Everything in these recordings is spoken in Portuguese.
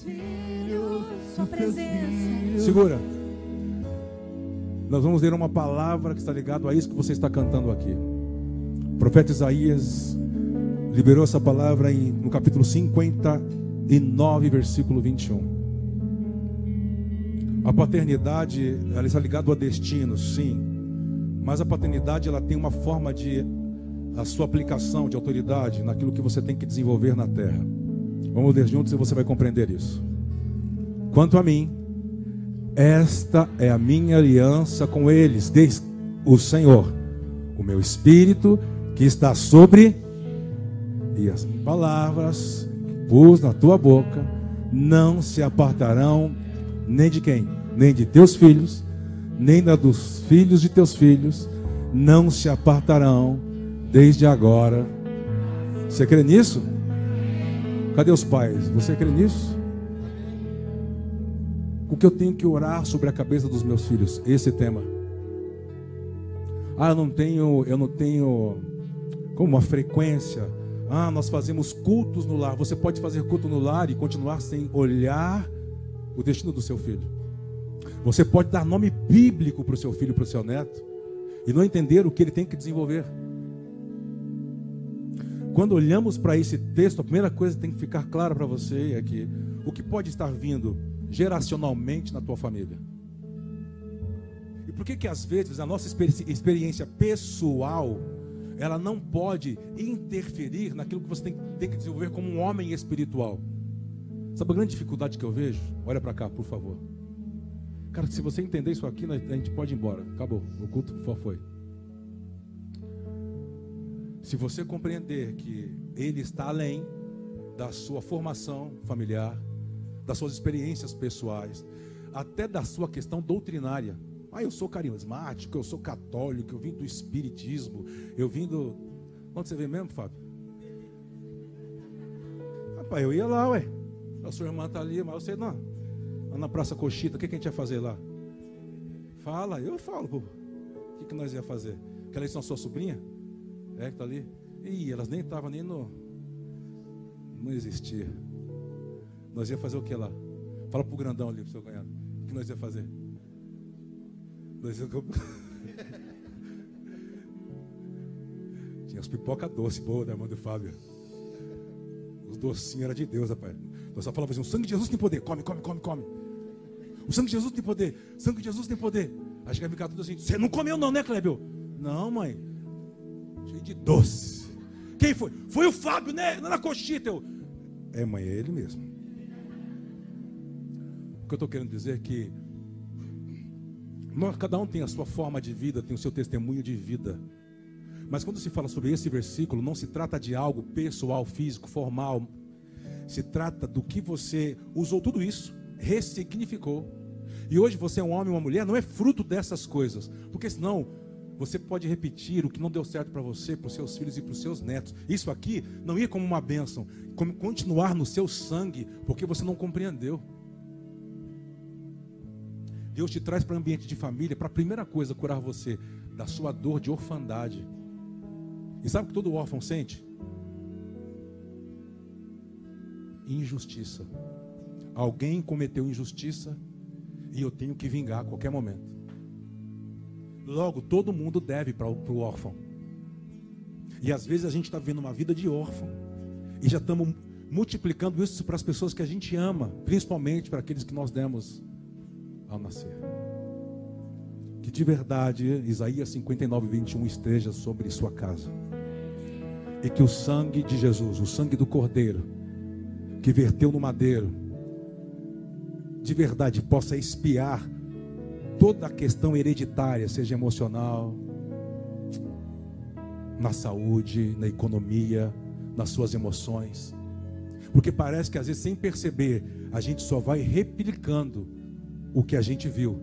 teus filhos, sua presença. Segura. Nós vamos ler uma palavra que está ligado a isso que você está cantando aqui. O profeta Isaías liberou essa palavra em, no capítulo 59, versículo 21. A paternidade, ela está ligada a destinos, sim. Mas a paternidade, ela tem uma forma de a sua aplicação de autoridade naquilo que você tem que desenvolver na terra. Vamos ler juntos e você vai compreender isso. Quanto a mim, esta é a minha aliança com eles, diz o Senhor, o meu espírito que está sobre e as palavras que pus na tua boca não se apartarão nem de quem? Nem de teus filhos, nem da dos filhos de teus filhos, não se apartarão desde agora. Você crê nisso? Cadê os pais? Você crê nisso? O que eu tenho que orar sobre a cabeça dos meus filhos? Esse tema. Ah, eu não tenho, eu não tenho como uma frequência. Ah, nós fazemos cultos no lar. Você pode fazer culto no lar e continuar sem olhar o destino do seu filho. Você pode dar nome bíblico para o seu filho, para o seu neto, e não entender o que ele tem que desenvolver. Quando olhamos para esse texto, a primeira coisa que tem que ficar clara para você é que o que pode estar vindo geracionalmente na tua família. E por que que às vezes a nossa experiência pessoal ela não pode interferir naquilo que você tem, tem que desenvolver como um homem espiritual? Sabe a grande dificuldade que eu vejo? Olha para cá, por favor. Cara, se você entender isso aqui, a gente pode ir embora. Acabou. O culto foi. Se você compreender que Ele está além da sua formação familiar, das suas experiências pessoais, até da sua questão doutrinária. Ah, eu sou carismático, eu sou católico, eu vim do espiritismo, eu vim do. Onde você vem mesmo, Fábio? Rapaz, eu ia lá, ué. A sua irmã está ali, mas você não. Lá na Praça Cochita, o que, que a gente ia fazer lá? Fala, eu falo, pô. O que, que nós ia fazer? Que elas são sua sobrinha? É, que está ali. Ih, elas nem estavam nem no. Não existia. Nós ia fazer o que lá? Fala pro grandão ali, pro seu cunhado. O que nós ia fazer? Nós ia... Tinha as pipoca doce boa da irmã do Fábio. Os docinhos eram de Deus, rapaz. Nós só falava assim: o sangue de Jesus tem poder. Come, come, come, come. O sangue de Jesus tem poder. O sangue de Jesus tem poder. Acho que vai ficar tudo assim. Você não comeu, não, né, Clébio? Não, mãe. Cheio de doce. Quem foi? Foi o Fábio, né? Na coxita. Eu... É, mãe, é ele mesmo. O que eu estou querendo dizer é que nós, cada um tem a sua forma de vida, tem o seu testemunho de vida. Mas quando se fala sobre esse versículo, não se trata de algo pessoal, físico, formal. Se trata do que você usou tudo isso, ressignificou. E hoje você é um homem ou uma mulher, não é fruto dessas coisas. Porque senão você pode repetir o que não deu certo para você, para os seus filhos e para os seus netos. Isso aqui não ia como uma bênção, como continuar no seu sangue, porque você não compreendeu. Deus te traz para o ambiente de família, para a primeira coisa, curar você da sua dor de orfandade. E sabe o que todo órfão sente? Injustiça. Alguém cometeu injustiça e eu tenho que vingar a qualquer momento. Logo, todo mundo deve para o órfão. E às vezes a gente está vendo uma vida de órfão e já estamos multiplicando isso para as pessoas que a gente ama, principalmente para aqueles que nós demos ao nascer. Que de verdade Isaías 59, 21 esteja sobre sua casa e que o sangue de Jesus, o sangue do Cordeiro, que verteu no madeiro, de verdade possa espiar toda a questão hereditária, seja emocional, na saúde, na economia, nas suas emoções. Porque parece que às vezes, sem perceber, a gente só vai replicando o que a gente viu.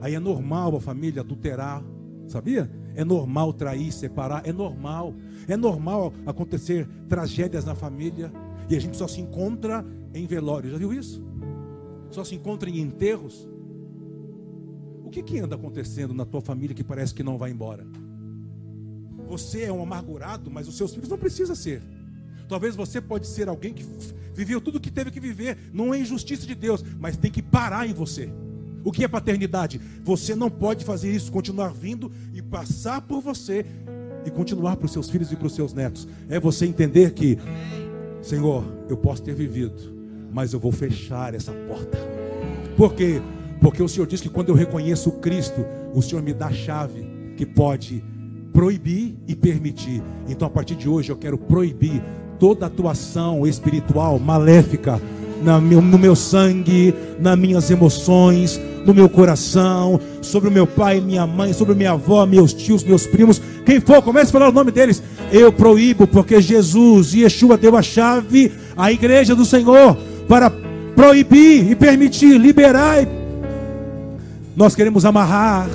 Aí é normal a família adulterar, sabia? É normal trair, separar, é normal. É normal acontecer tragédias na família e a gente só se encontra em velório. Já viu isso? Só se encontra em enterros. O que, que anda acontecendo na tua família que parece que não vai embora? Você é um amargurado, mas os seus filhos não precisam ser. Talvez você pode ser alguém que viveu tudo o que teve que viver, não é injustiça de Deus, mas tem que parar em você. O que é paternidade? Você não pode fazer isso, continuar vindo e passar por você e continuar para os seus filhos e para os seus netos. É você entender que, Senhor, eu posso ter vivido, mas eu vou fechar essa porta. Por quê? Porque o Senhor diz que quando eu reconheço Cristo, o Senhor me dá a chave que pode proibir e permitir. Então, a partir de hoje, eu quero proibir toda atuação espiritual maléfica no meu sangue, nas minhas emoções, no meu coração, sobre o meu pai, minha mãe, sobre minha avó, meus tios, meus primos, quem for, comece a falar o nome deles. Eu proíbo, porque Jesus e Yeshua deu a chave à igreja do Senhor para proibir e permitir, liberar. Nós queremos amarrar,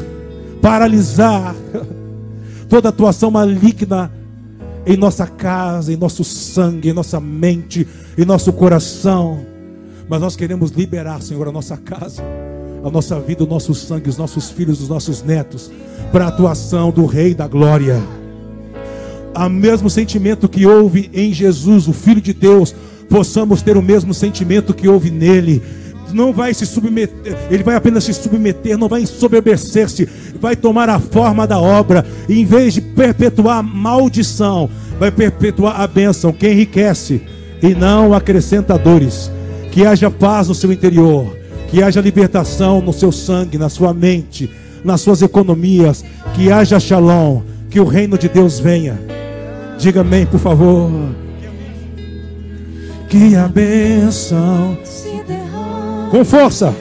paralisar toda atuação maligna em nossa casa, em nosso sangue, em nossa mente, em nosso coração. Mas nós queremos liberar, Senhor, a nossa casa, a nossa vida, o nosso sangue, os nossos filhos, os nossos netos, para a atuação do Rei da Glória. O mesmo sentimento que houve em Jesus, o Filho de Deus, possamos ter o mesmo sentimento que houve nele. Não vai se submeter, ele vai apenas se submeter, não vai ensoberbecer-se, vai tomar a forma da obra, e em vez de perpetuar maldição, vai perpetuar a bênção, que enriquece e não acrescenta dores. Que haja paz no seu interior, que haja libertação no seu sangue, na sua mente, nas suas economias, que haja shalom, que o reino de Deus venha. Diga amém, por favor. Que a bênção com força.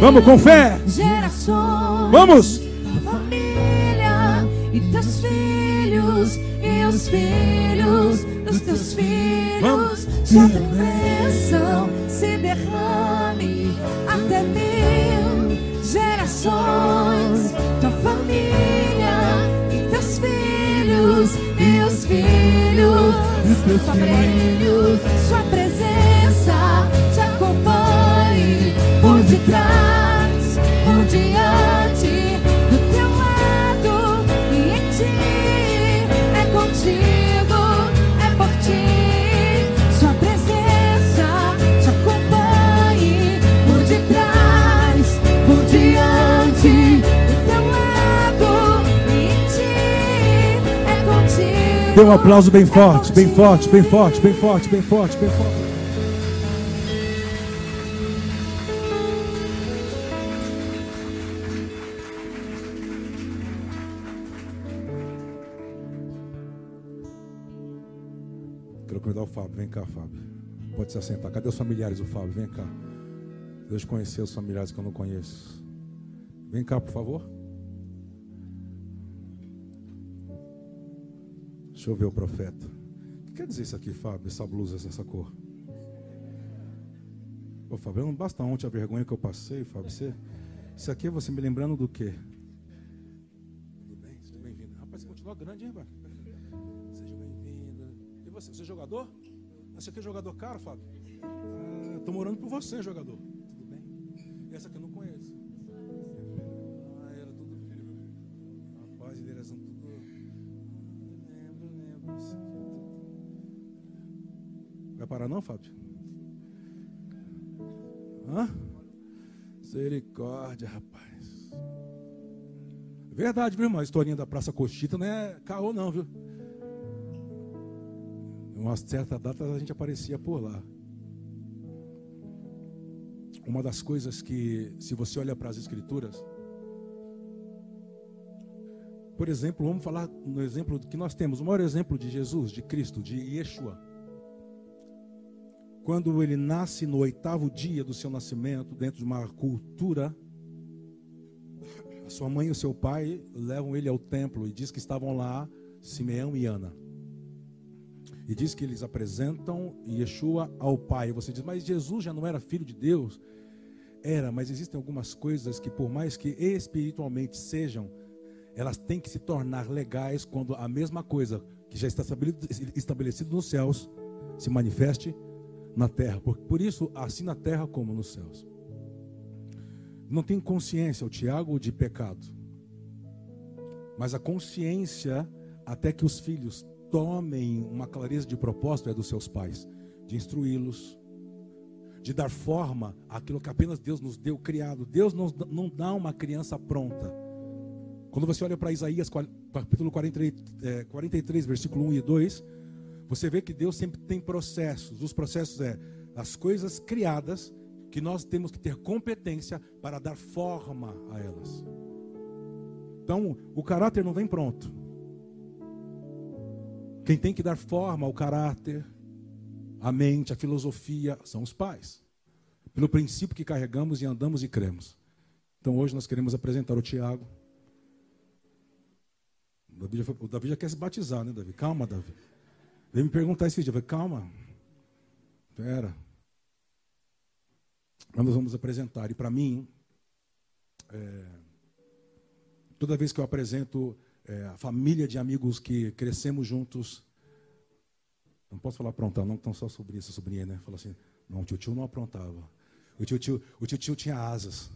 Vamos com fé. Gerações. Vamos. família e teus filhos e os filhos dos teus filhos. Sua bênção se derrame até mil gerações. Tua família e teus filhos e os filhos dos teus filhos. Sua presença Dê um aplauso bem forte, bem forte, bem forte, bem forte, bem forte, bem forte. Cadê os familiares do Fábio? Vem cá. Eu conhecer os familiares que eu não conheço. Vem cá, por favor. Deixa eu ver o profeta. O que quer dizer isso aqui, Fábio? Essa blusa, essa cor? Ô, Fábio, não basta ontem a vergonha que eu passei, Fábio. Você, isso aqui é você me lembrando do quê? Tudo bem? Seja bem-vindo. Rapaz, você continua grande, hein, Fábio? Seja bem-vinda. E você? Você é jogador? Esse aqui é jogador caro, Fábio? Ah, tô morando por você, jogador. Tudo bem? Essa aqui eu não conheço. Ah, era tudo filho. Rapaz, eles são tudo. Lembro, lembro. Aqui é. Vai parar não, Fábio? Hã? Misericórdia, rapaz. Verdade, viu, irmão? A historinha da Praça Cochita não é caô, não, viu? Em uma certa data a gente aparecia por lá. Uma das coisas que, se você olha para as Escrituras, por exemplo, vamos falar no exemplo que nós temos, o maior exemplo de Jesus, de Cristo, de Yeshua. Quando ele nasce no oitavo dia do seu nascimento, dentro de uma cultura, a sua mãe e o seu pai levam ele ao templo e diz que estavam lá Simeão e Ana. E diz que eles apresentam Yeshua ao pai. E você diz, mas Jesus já não era filho de Deus? Era, mas existem algumas coisas que, por mais que espiritualmente sejam, elas têm que se tornar legais quando a mesma coisa que já está estabelecida nos céus se manifeste na terra. Por, por isso, assim na terra como nos céus. Não tem consciência, o Tiago, de pecado. Mas a consciência, até que os filhos tomem uma clareza de propósito é dos seus pais, de instruí-los, de dar forma àquilo que apenas Deus nos deu criado. Deus não, não dá uma criança pronta. Quando você olha para Isaías capítulo 43, é, 43, versículo 1 e 2, você vê que Deus sempre tem processos. Os processos é as coisas criadas que nós temos que ter competência para dar forma a elas. Então, o caráter não vem pronto. Quem tem que dar forma ao caráter, a mente, a filosofia, são os pais. Pelo princípio que carregamos e andamos e cremos. Então, hoje nós queremos apresentar o Tiago. O Davi, já, o Davi já quer se batizar, né, Davi? Calma, Davi. Vem me perguntar esse dia. Eu falei, calma. Mas nós vamos apresentar. E para mim, é, toda vez que eu apresento é, a família de amigos que crescemos juntos, não posso falar aprontar, não, estão só sobrinha, sobrinha, né? Fala assim, não, o tio tio não aprontava. O tio tio, o tio tio tinha asas.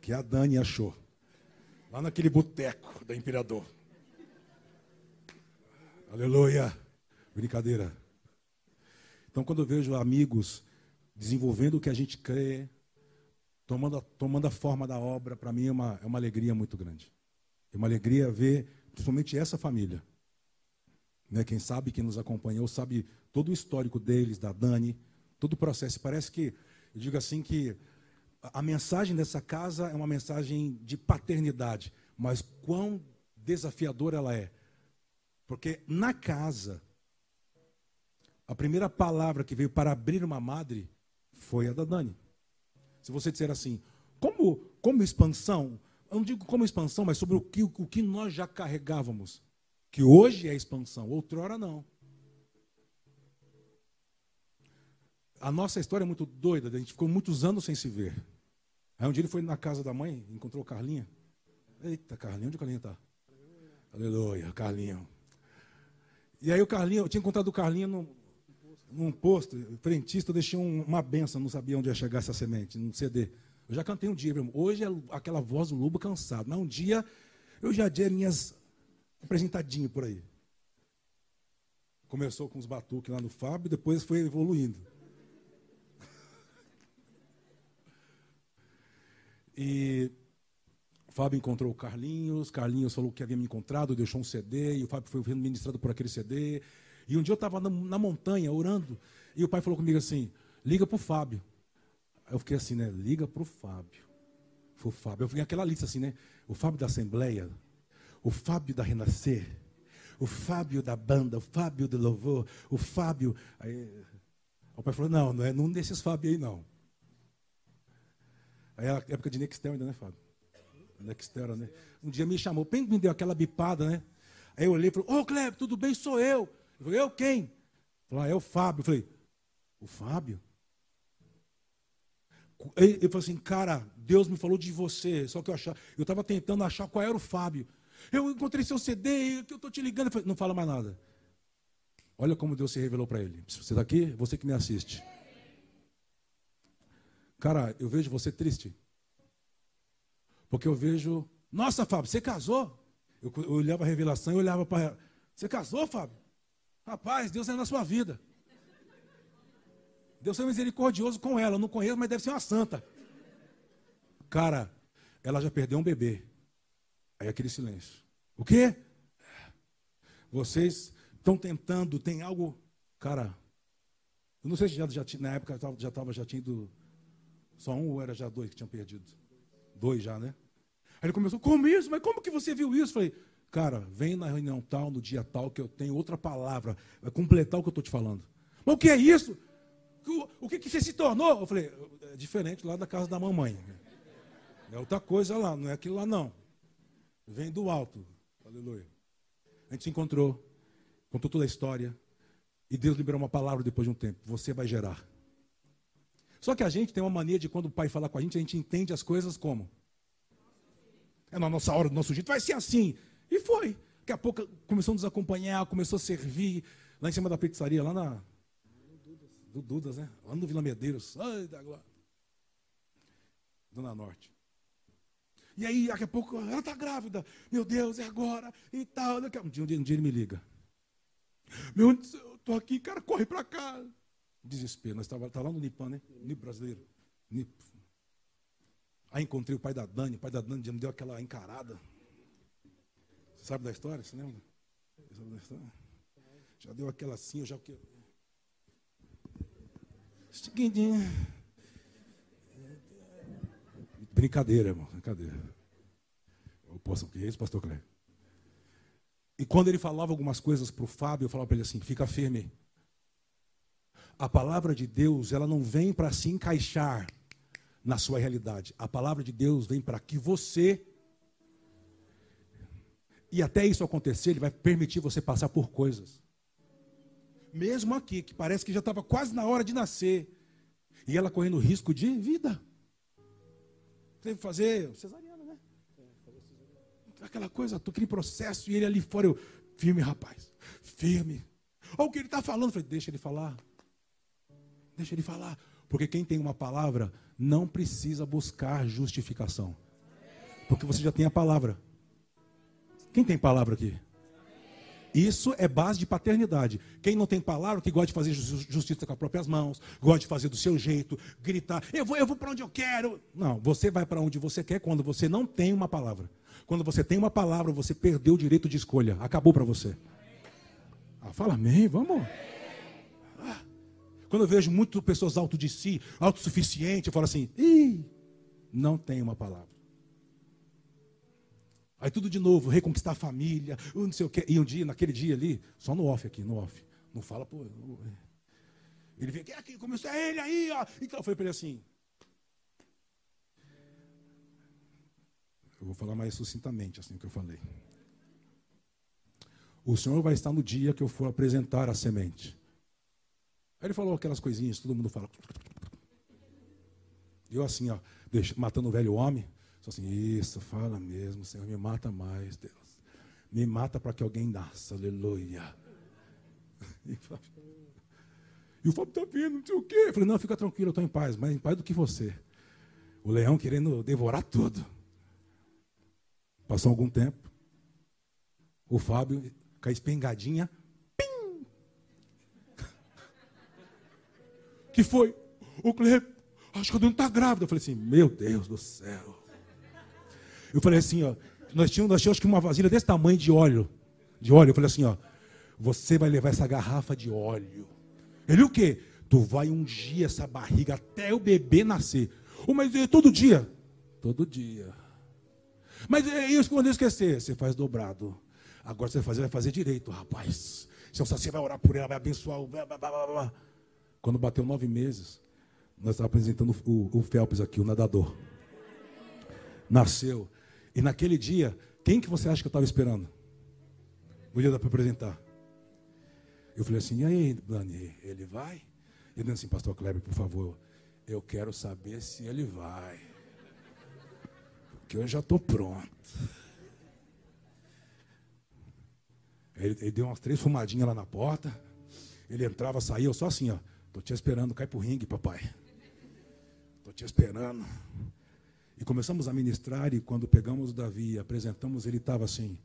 Que a Dani achou. Lá naquele boteco da Imperador. Aleluia. Brincadeira. Então, quando eu vejo amigos desenvolvendo o que a gente crê, tomando, a, tomando a forma da obra, para mim é uma, é uma alegria muito grande. É uma alegria ver, principalmente essa família. Né? Quem sabe, quem nos acompanhou, sabe todo o histórico deles, da Dani, todo o processo. Parece que, eu digo assim, que a mensagem dessa casa é uma mensagem de paternidade, mas quão desafiadora ela é. Porque na casa, a primeira palavra que veio para abrir uma madre foi a da Dani. Se você disser assim, como, como expansão, eu não digo como expansão, mas sobre o que, o que nós já carregávamos, que hoje é expansão, outrora não. A nossa história é muito doida, a gente ficou muitos anos sem se ver. Aí um dia ele foi na casa da mãe, encontrou Carlinha. Eita, Carlinha, onde o Carlinha está? Aleluia, Carlinho. E aí o Carlinho, eu tinha encontrado o Carlinho no, num posto, frentista, eu deixei um, uma benção, não sabia onde ia chegar essa semente, num CD. Eu já cantei um dia. Hoje é aquela voz do lobo cansado. Mas um dia eu já dei minhas apresentadinhas por aí. Começou com os batuques lá no Fábio, depois foi evoluindo. E o Fábio encontrou o Carlinhos, Carlinhos falou que havia me encontrado, deixou um CD, e o Fábio foi ministrado por aquele CD. E um dia eu estava na, na, montanha orando, e o pai falou comigo assim: liga para o Fábio. Eu fiquei assim, né? Liga para o Fábio. Foi o Fábio. Eu fiquei aquela lista assim, né? O Fábio da Assembleia, o Fábio da Renascer, o Fábio da banda, o Fábio do louvor, o Fábio. Aí, o pai falou: não, não é num desses Fábio aí, não. Aí era época de Nextel ainda, né, Fábio? Nextel, né? Um dia me chamou, bem me deu aquela bipada, né? Aí eu olhei e falei: Ô, oh, Kleber, tudo bem? Sou eu. Eu falei, eu quem? Falei, ah, é o Fábio. Eu falei, o Fábio? Ele, ele falou assim, cara, Deus me falou de você. Só que eu achava, eu estava tentando achar qual era o Fábio. Eu encontrei seu CD, que eu estou te ligando. Falei, não fala mais nada. Olha como Deus se revelou para ele. Você está aqui? Você que me assiste. Cara, eu vejo você triste. Porque eu vejo. Nossa, Fábio, você casou? Eu, eu olhava a revelação e olhava para. Você casou, Fábio? Rapaz, Deus é na sua vida. Deus é misericordioso com ela. Eu não conheço, mas deve ser uma santa. Cara, ela já perdeu um bebê. Aí aquele silêncio. O quê? Vocês estão tentando, tem algo. Cara, eu não sei se já, já na época já estava, já tinha ido. Só um ou era já dois que tinham perdido? Dois já, né? Aí ele começou, como isso? Mas como que você viu isso? Falei, Cara, vem na reunião tal, no dia tal, que eu tenho outra palavra, vai completar o que eu estou te falando. Mas o que é isso? O, que, que você se tornou? Eu falei, é diferente lá da casa da mamãe. É outra coisa lá, não é aquilo lá não. Vem do alto. Aleluia. A gente se encontrou, contou toda a história. E Deus liberou uma palavra depois de um tempo. Você vai gerar. Só que a gente tem uma mania de quando o pai fala com a gente, a gente entende as coisas como? É na nossa hora, do nosso jeito, vai ser assim. E foi. Daqui a pouco começou a nos acompanhar, começou a servir lá em cima da pizzaria, lá na. Do Dudas, né? Lá no Vila Medeiros. Ai, da glória. Dona Norte. E aí, daqui a pouco, ela está grávida. Meu Deus, é agora. E tal. Um dia, um dia, um dia ele me liga. Meu, eu estou aqui, cara, corre para cá. Desespero. Nós estávamos tá lá no Nipan, né? Nip brasileiro. Nip. Aí encontrei o pai da Dani. O pai da Dani já me deu aquela encarada. Você sabe da história? Você lembra? Você sabe da história? Já deu aquela assim, eu já. Brincadeira, irmão, brincadeira. Eu posso que é isso, pastor Cleber? E quando ele falava algumas coisas para o Fábio, eu falava para ele assim: fica firme. A palavra de Deus, ela não vem para se encaixar na sua realidade. A palavra de Deus vem para que você. E até isso acontecer, ele vai permitir você passar por coisas. Mesmo aqui, que parece que já estava quase na hora de nascer. E ela correndo risco de vida. Teve que fazer cesariana, né? Aquela coisa, aquele processo, e ele ali fora, eu, firme, rapaz, firme. Olha o que ele está falando. Eu falei, deixa ele falar. Deixa ele falar. Porque quem tem uma palavra não precisa buscar justificação. Porque você já tem a palavra. Quem tem palavra aqui? Isso é base de paternidade. Quem não tem palavra, que gosta de fazer justiça com as próprias mãos, gosta de fazer do seu jeito, gritar, eu vou, eu vou para onde eu quero. Não, você vai para onde você quer quando você não tem uma palavra. Quando você tem uma palavra, você perdeu o direito de escolha. Acabou para você. Ah, fala amém, vamos. Ah, quando eu vejo muitas pessoas alto de si, autossuficiente, eu falo assim, Ih, não tem uma palavra. Aí tudo de novo, reconquistar a família, não sei o quê. E um dia, naquele dia ali, só no off aqui, no off. Não fala, pô. Ele veio aqui, aqui começou, é ele aí, ó. Então eu falei para ele assim. Eu vou falar mais sucintamente, assim que eu falei. O Senhor vai estar no dia que eu for apresentar a semente. Aí ele falou aquelas coisinhas, todo mundo fala. Eu assim, ó, deixa, matando o velho homem. Só assim, isso, fala mesmo, Senhor, me mata mais, Deus. Me mata para que alguém nasça, aleluia. E o Fábio está vindo, não sei o quê. Eu falei, não, fica tranquilo, eu estou em paz, mais em paz do que você. O leão querendo devorar tudo. Passou algum tempo. O Fábio, com a espingadinha, pim! Que foi? O Cleber, acho que a dona está grávida. Eu falei assim, meu Deus do céu. Eu falei assim, ó, nós tínhamos, nós tínhamos uma vasilha desse tamanho de óleo. De óleo. Eu falei assim, ó, você vai levar essa garrafa de óleo. Ele o quê? Tu vai ungir essa barriga até o bebê nascer. Oh, mas é todo dia? Todo dia. Mas e quando eu esquecer? Você faz dobrado. Agora você vai fazer, vai fazer direito, rapaz. Se você vai orar por ela, vai abençoar. Blá, blá, blá. Quando bateu nove meses, nós estávamos apresentando o, o Phelps aqui, o nadador. Nasceu. E naquele dia, quem que você acha que eu estava esperando? No dia para apresentar. Eu falei assim, e aí, Dani, ele vai? Ele disse assim, pastor Kleber, por favor, eu quero saber se ele vai. Porque eu já estou pronto. Ele, ele, deu umas três fumadinhas lá na porta. Ele entrava, saía, eu só assim, ó. Tô te esperando, cai pro ringue, papai. Tô te esperando. E começamos a ministrar, e quando pegamos Davi e apresentamos, ele estava assim.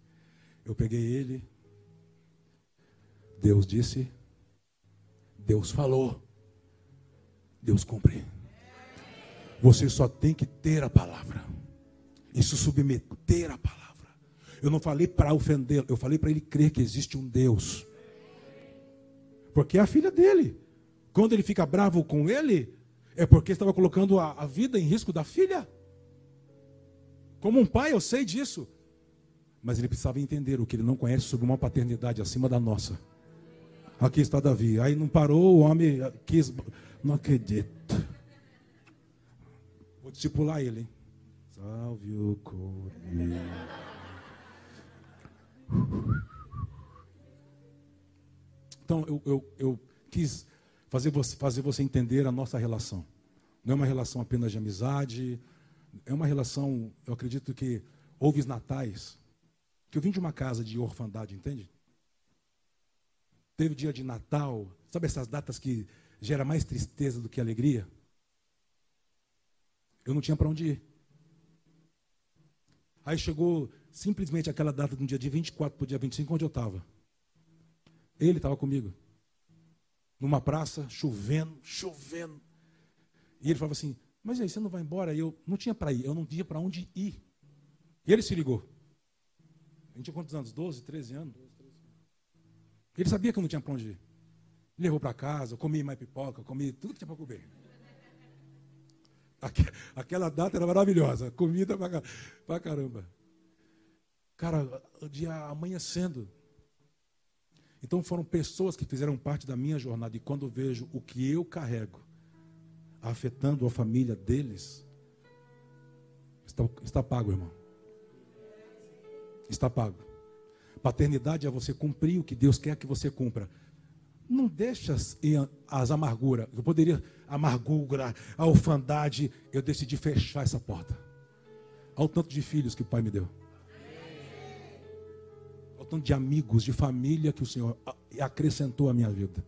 Eu peguei ele, Deus disse, Deus falou, Deus cumpre. Você só tem que ter a palavra, e se submeter à palavra. Eu não falei para ofendê-lo, eu falei para ele crer que existe um Deus. Porque é a filha dele. Quando ele fica bravo com ele, é porque estava colocando a, a vida em risco da filha. Como um pai, eu sei disso. Mas ele precisava entender o que ele não conhece sobre uma paternidade acima da nossa. Aqui está Davi. Aí não parou, o homem quis. Não acredito. Vou discipular ele. Hein? Salve o cordeiro. Então, eu, eu, eu quis fazer você, fazer você entender a nossa relação. Não é uma relação apenas de amizade, é uma relação, eu acredito que houve natais, que eu vim de uma casa de orfandade, entende? Teve dia de Natal, sabe essas datas que gera mais tristeza do que alegria? Eu não tinha para onde ir. Aí chegou simplesmente aquela data do dia de 24 para o dia 25, onde eu estava. Ele estava comigo. Numa praça, chovendo, chovendo. E ele falava assim: Mas aí, você não vai embora? E eu não tinha para ir, eu não tinha para onde ir. E ele se ligou. A gente tinha quantos anos? 12, 13 anos? Ele sabia que eu não tinha para onde ir. Ele levou para casa, eu comi mais pipoca, comi tudo que tinha para comer. Aquela data era maravilhosa, comida para caramba. Cara, o dia amanhecendo. Então foram pessoas que fizeram parte da minha jornada. E quando vejo o que eu carrego, afetando a família deles, está, está pago, irmão. Está pago. Paternidade é você cumprir o que Deus quer que você cumpra. Não deixa as amarguras. Eu poderia, amargura, a orfandade. Eu decidi fechar essa porta. Ao tanto de filhos que o Pai me deu tanto de amigos, de família que o Senhor acrescentou à minha vida.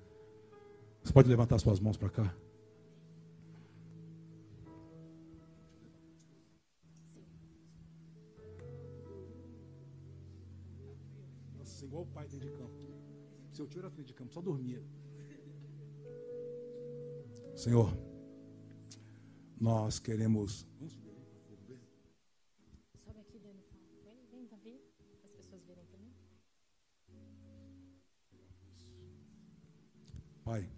Você pode levantar suas mãos para cá? Seu tio era dentro de campo, só dormia. Senhor, nós queremos. Pai,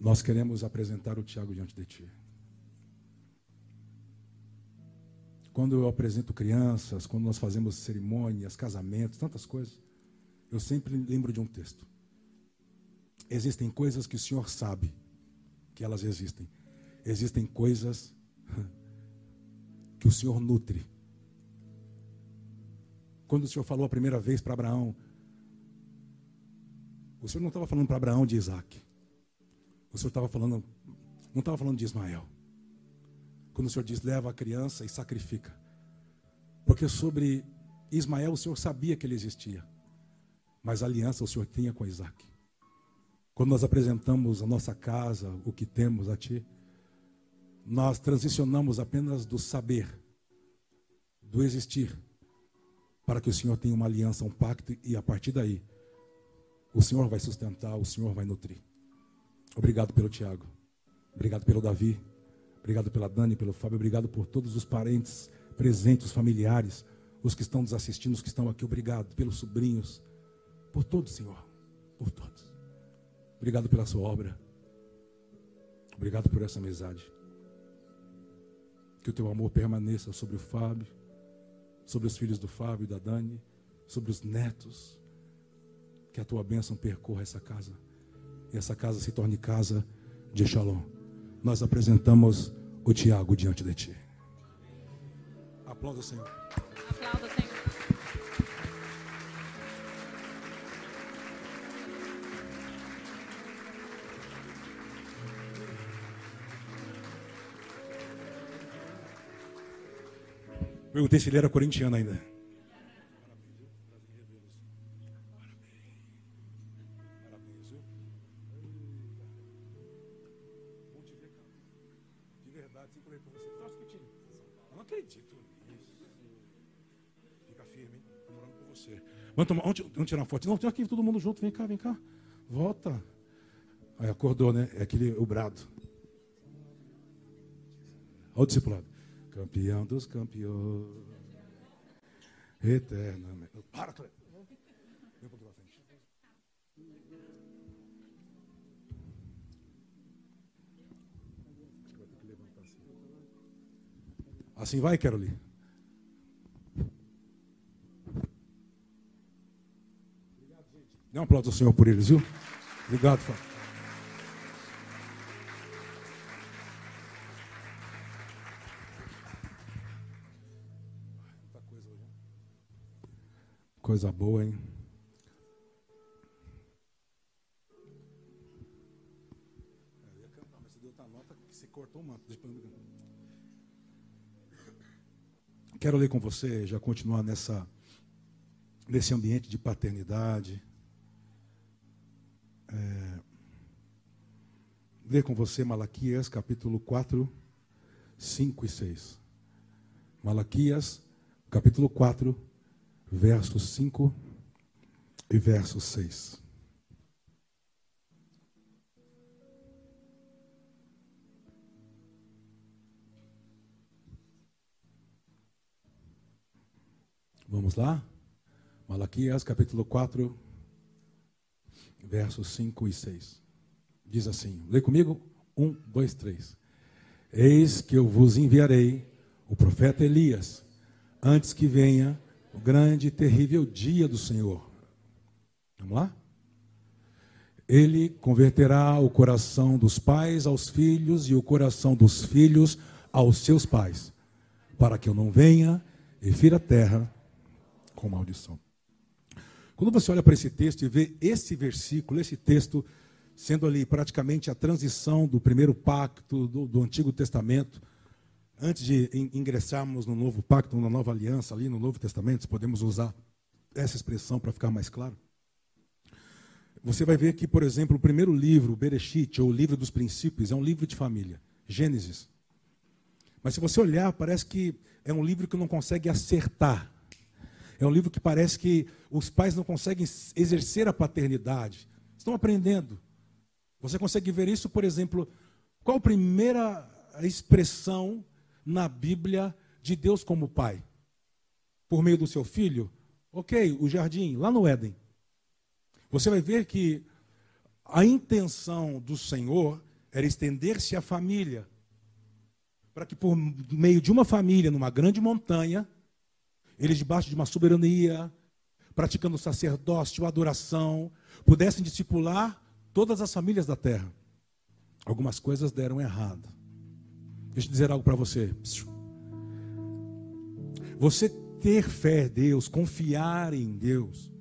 nós queremos apresentar o Tiago diante de Ti. Quando eu apresento crianças, quando nós fazemos cerimônias, casamentos, tantas coisas, eu sempre lembro de um texto. Existem coisas que o Senhor sabe que elas existem. Existem coisas que o Senhor nutre. Quando o Senhor falou a primeira vez para Abraão, o Senhor não estava falando para Abraão de Isaac. O Senhor estava falando, não estava falando de Ismael. Quando o Senhor diz, leva a criança e sacrifica. Porque sobre Ismael o Senhor sabia que ele existia. Mas aliança o Senhor tinha com Isaac. Quando nós apresentamos a nossa casa, o que temos a Ti, nós transicionamos apenas do saber, do existir, para que o Senhor tenha uma aliança, um pacto, e a partir daí o Senhor vai sustentar, o Senhor vai nutrir. Obrigado pelo Tiago. Obrigado pelo Davi. Obrigado pela Dani, pelo Fábio. Obrigado por todos os parentes presentes, os familiares, os que estão nos assistindo, os que estão aqui. Obrigado pelos sobrinhos. Por todos, Senhor. Por todos. Obrigado pela sua obra. Obrigado por essa amizade. Que o teu amor permaneça sobre o Fábio, sobre os filhos do Fábio e da Dani, sobre os netos, que a tua bênção percorra essa casa. E essa casa se torne casa de Shalom. Nós apresentamos o Tiago diante de ti. Aplauda Senhor. Aplauda, Senhor. Perguntei se ele era corintiano ainda. Vamos, tomar, vamos, vamos tirar uma foto. Não, tem aqui todo mundo junto. Vem cá, vem cá. Volta. Aí acordou, né? É aquele, o brado. Olha o discipulado. Campeão dos campeões. Eternamente. Para. Vem para frente. Assim vai, Carolina. Dê um aplauso ao Senhor por eles, viu? Obrigado, Fábio. Coisa boa, hein? Eu ia cantar, mas você deu outra nota que você cortou manto. Quero ler com você, já continuar nessa, nesse ambiente de paternidade é, ler com você Malaquias capítulo 4, 5 e 6. Malaquias, capítulo 4, versos 5 e verso 6. Vamos lá? Malaquias capítulo 4, versos 5 e 6. Diz assim: lê comigo? Um, dois, três. Eis que eu vos enviarei o profeta Elias, antes que venha o grande e terrível dia do Senhor. Vamos lá? Ele converterá o coração dos pais aos filhos e o coração dos filhos aos seus pais, para que eu não venha e fira a terra com maldição. Quando você olha para esse texto e vê esse versículo, esse texto sendo ali praticamente a transição do primeiro pacto do, do Antigo Testamento, antes de ingressarmos no novo pacto, na nova aliança ali no Novo Testamento, se podemos usar essa expressão para ficar mais claro. Você vai ver que, por exemplo, o primeiro livro, Bereshit, ou o livro dos princípios, é um livro de família, Gênesis. Mas se você olhar, parece que é um livro que não consegue acertar é um livro que parece que os pais não conseguem exercer a paternidade. Estão aprendendo. Você consegue ver isso, por exemplo, qual a primeira expressão na Bíblia de Deus como pai? Por meio do seu filho? Ok, o jardim, lá no Éden. Você vai ver que a intenção do Senhor era estender-se à família, para que por meio de uma família numa grande montanha, eles debaixo de uma soberania, praticando sacerdócio, adoração, pudessem discipular todas as famílias da terra. Algumas coisas deram errado. Deixa eu dizer algo para você. Você ter fé em Deus, confiar em Deus,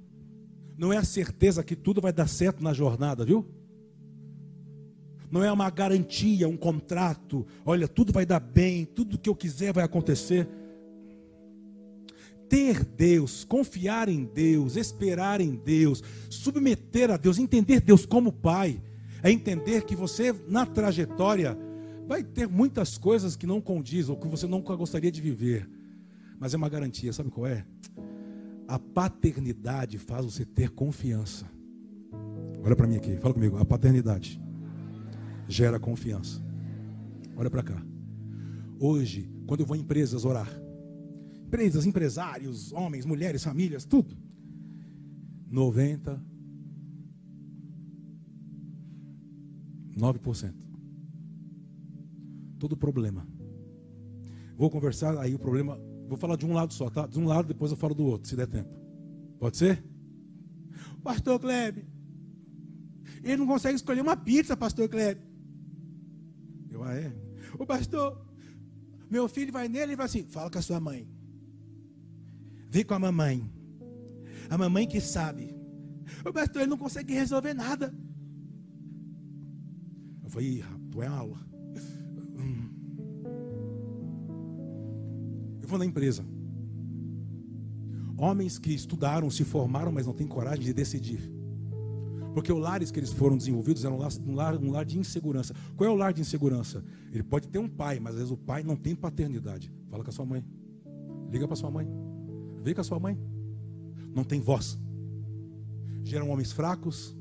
não é a certeza que tudo vai dar certo na jornada, viu? Não é uma garantia, um contrato. Olha, tudo vai dar bem, tudo que eu quiser vai acontecer ter Deus, confiar em Deus, esperar em Deus, submeter a Deus, entender Deus como Pai, é entender que você, na trajetória, vai ter muitas coisas que não condizem, ou que você nunca gostaria de viver, mas é uma garantia, sabe qual é? A paternidade faz você ter confiança. Olha para mim aqui, fala comigo. A paternidade gera confiança. Olha para cá. Hoje, quando eu vou em empresas orar, empresas, empresários, homens, mulheres, famílias, tudo. 90 9%. Todo problema. Vou conversar aí o problema, vou falar de um lado só, tá? De um lado, depois eu falo do outro, se der tempo. Pode ser? Pastor Klebe, ele não consegue escolher uma pizza, pastor Klebe. Eu, ah, é? O pastor, meu filho vai nele e vai assim, fala com a sua mãe. Vem com a mamãe. A mamãe que sabe. O pastor ele não consegue resolver nada. Eu falei, tu é aula. Eu vou na empresa. Homens que estudaram, se formaram, mas não têm coragem de decidir. Porque os lares que eles foram desenvolvidos eram um lar, um lar de insegurança. Qual é o lar de insegurança? Ele pode ter um pai, mas às vezes o pai não tem paternidade. Fala com a sua mãe. Liga para sua mãe. Vem com a sua mãe. Não tem voz. Geram homens fracos,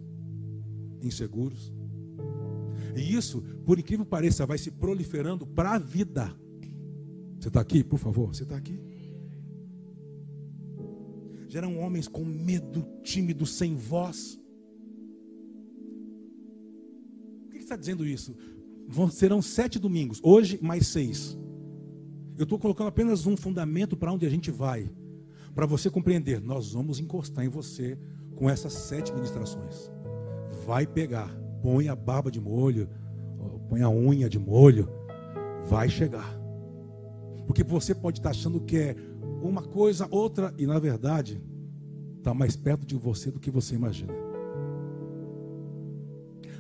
inseguros. E isso, por incrível que pareça, vai se proliferando para a vida. Você está aqui, por favor? Você está aqui? Geram homens com medo, tímidos, sem voz. Por que está dizendo isso? Serão sete domingos, hoje mais seis. Eu estou colocando apenas um fundamento para onde a gente vai para você compreender, nós vamos encostar em você com essas sete ministrações. Vai pegar, põe a barba de molho, põe a unha de molho, vai chegar. Porque você pode estar achando que é uma coisa, outra, e na verdade está mais perto de você do que você imagina.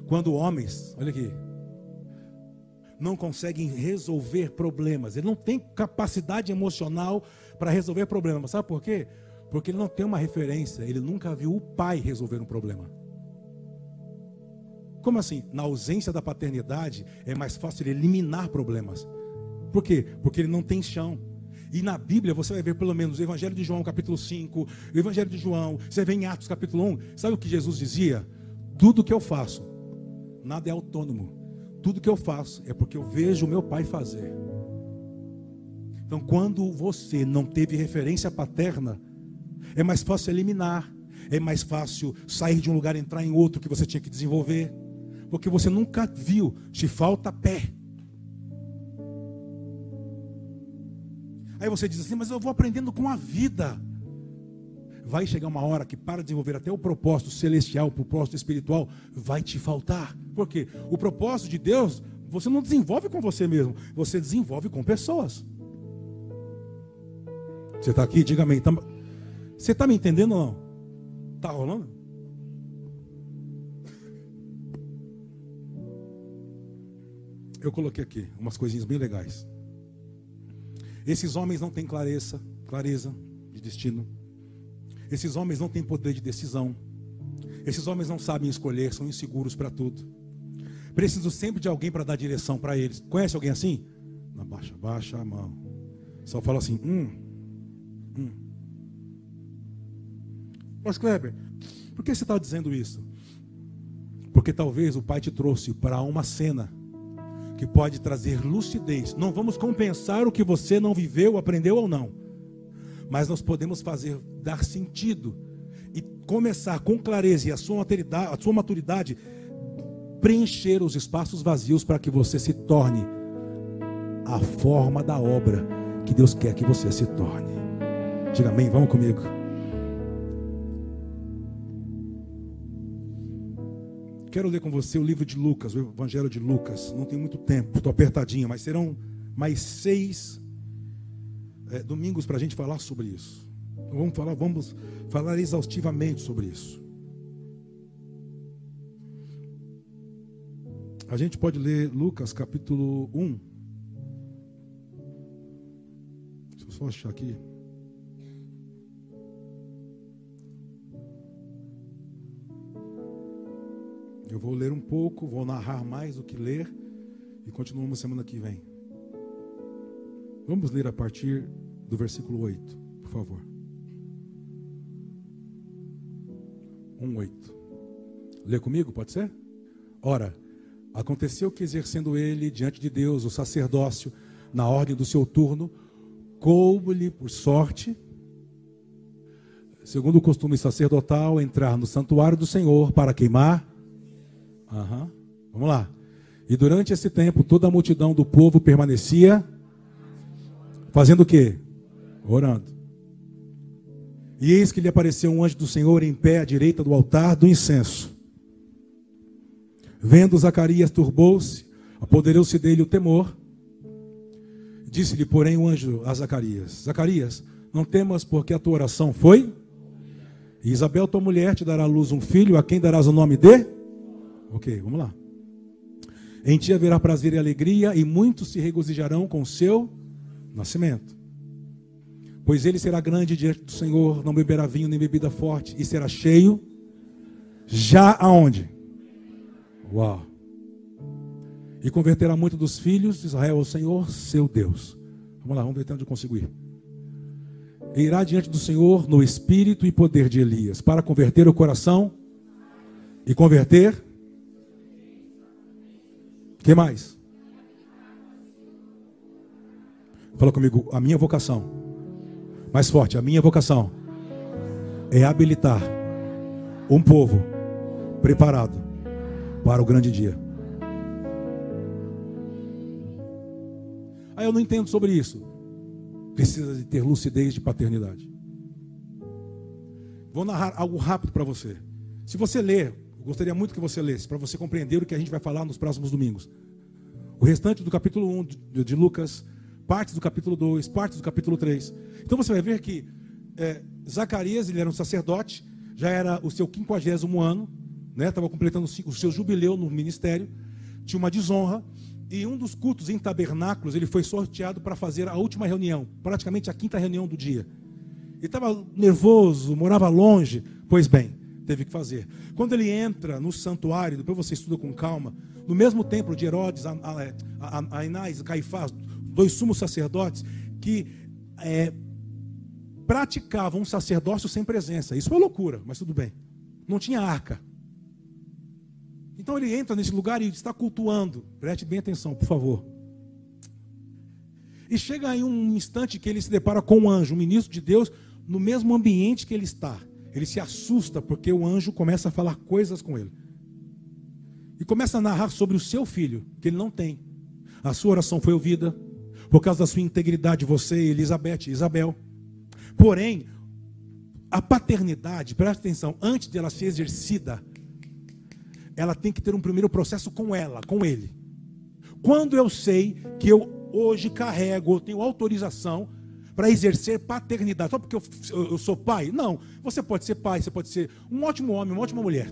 Quando homens, olha aqui, não conseguem resolver problemas. Ele não tem capacidade emocional para resolver problemas. Sabe por quê? Porque ele não tem uma referência. Ele nunca viu o pai resolver um problema. Como assim? Na ausência da paternidade, é mais fácil eliminar problemas. Por quê? Porque ele não tem chão. E na Bíblia você vai ver pelo menos o Evangelho de João, capítulo 5, o Evangelho de João, você vê em Atos, capítulo 1. Sabe o que Jesus dizia? Tudo que eu faço, nada é autônomo. Tudo que eu faço é porque eu vejo o meu pai fazer. Então, quando você não teve referência paterna, é mais fácil eliminar, é mais fácil sair de um lugar e entrar em outro que você tinha que desenvolver, porque você nunca viu, te falta pé. Aí você diz assim, mas eu vou aprendendo com a vida. Vai chegar uma hora que para desenvolver até o propósito celestial, o propósito espiritual, vai te faltar. Por quê? O propósito de Deus, você não desenvolve com você mesmo, você desenvolve com pessoas. Você está aqui? Diga amém. Tá... Você está me entendendo ou não? Está rolando? Eu coloquei aqui umas coisinhas bem legais. Esses homens não têm clareza, clareza de destino. Esses homens não têm poder de decisão. Esses homens não sabem escolher, são inseguros para tudo. Precisam sempre de alguém para dar direção para eles. Conhece alguém assim? Não, baixa, baixa a mão. Só fala assim, hum, hum. Mas Kleber, por que você está dizendo isso? Porque talvez o pai te trouxe para uma cena que pode trazer lucidez. Não vamos compensar o que você não viveu, aprendeu ou não. Mas nós podemos fazer dar sentido e começar com clareza e a sua maturidade, a sua maturidade preencher os espaços vazios para que você se torne a forma da obra que Deus quer que você se torne. Diga amém, vamos comigo. Quero ler com você o livro de Lucas, o Evangelho de Lucas. Não tem muito tempo, estou apertadinho, mas serão mais seis é, domingos para a gente falar sobre isso. Então, vamos falar, vamos falar exaustivamente sobre isso. A gente pode ler Lucas capítulo 1. Deixa eu só achar aqui. Eu vou ler um pouco, vou narrar mais do que ler e continuamos semana que vem. Vamos ler a partir do versículo 8, por favor. 1:8. Lê comigo, pode ser? Ora, aconteceu que exercendo ele diante de Deus o sacerdócio na ordem do seu turno, coube-lhe por sorte, segundo o costume sacerdotal, entrar no santuário do Senhor para queimar Uhum. Vamos lá. E durante esse tempo, toda a multidão do povo permanecia fazendo o quê? Orando. E eis que lhe apareceu um anjo do Senhor em pé à direita do altar do incenso. Vendo Zacarias, turbou-se, apoderou-se dele o temor. Disse-lhe, porém, o anjo a Zacarias: Zacarias, não temas, porque a tua oração foi. E Isabel, tua mulher, te dará à luz um filho, a quem darás o nome de Ok, vamos lá. Em ti haverá prazer e alegria, e muitos se regozijarão com o seu nascimento. Pois ele será grande diante do Senhor, não beberá vinho nem bebida forte, e será cheio. Já aonde? Uau! E converterá muito dos filhos de Israel ao Senhor, seu Deus. Vamos lá, vamos ver até onde eu consigo ir. E irá diante do Senhor no espírito e poder de Elias, para converter o coração e converter que mais? Fala comigo, a minha vocação. Mais forte, a minha vocação é habilitar um povo preparado para o grande dia. Aí eu não entendo sobre isso. Precisa de ter lucidez de paternidade. Vou narrar algo rápido para você. Se você ler Gostaria muito que você lesse, para você compreender o que a gente vai falar nos próximos domingos. O restante do capítulo 1 de Lucas, partes do capítulo 2, partes do capítulo 3. Então você vai ver que é, Zacarias, ele era um sacerdote, já era o seu quinquagésimo ano, estava né, completando o seu jubileu no ministério, tinha uma desonra, e um dos cultos em tabernáculos, ele foi sorteado para fazer a última reunião, praticamente a quinta reunião do dia. Ele estava nervoso, morava longe, pois bem, teve que fazer. Quando ele entra no santuário, depois você estuda com calma, no mesmo templo de Herodes, Ainás e Caifás, dois sumos sacerdotes, que é, praticava um sacerdócio sem presença. Isso foi loucura, mas tudo bem. Não tinha arca. Então ele entra nesse lugar e está cultuando. Preste bem atenção, por favor. E chega aí um instante que ele se depara com um anjo, um ministro de Deus, no mesmo ambiente que ele está. Ele se assusta porque o anjo começa a falar coisas com ele. E começa a narrar sobre o seu filho, que ele não tem. A sua oração foi ouvida, por causa da sua integridade, você, Elizabeth, Isabel. Porém, a paternidade, presta atenção, antes de ela ser exercida, ela tem que ter um primeiro processo com ela, com ele. Quando eu sei que eu hoje carrego, eu tenho autorização para exercer paternidade, só porque eu, eu, sou pai? Não. Você pode ser pai, você pode ser um ótimo homem, uma ótima mulher.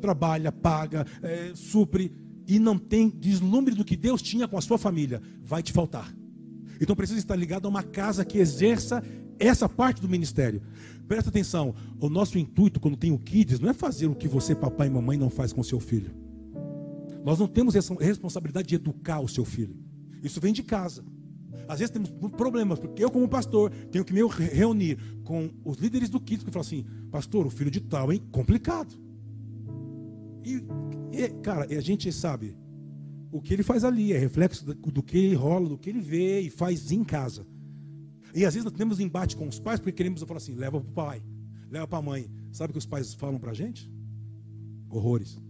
Trabalha, paga, é, supre e não tem deslumbre do que Deus tinha com a sua família. Vai te faltar. Então precisa estar ligado a uma casa que exerça essa parte do ministério. Presta atenção, o nosso intuito quando tem o kids não é fazer o que você, papai e mamãe, não faz com seu filho. Nós não temos essa responsabilidade de educar o seu filho. Isso vem de casa. Às vezes temos problemas, porque eu, como pastor, tenho que me reunir com os líderes do kids que falam assim: Pastor, o filho de tal, hein? Complicado. E, e cara, a gente sabe, o que ele faz ali é reflexo do, do que ele rola, do que ele vê e faz em casa. E às vezes nós temos embate com os pais porque queremos falar assim: leva para o pai, leva para a mãe. Sabe o que os pais falam para a gente? Horrores.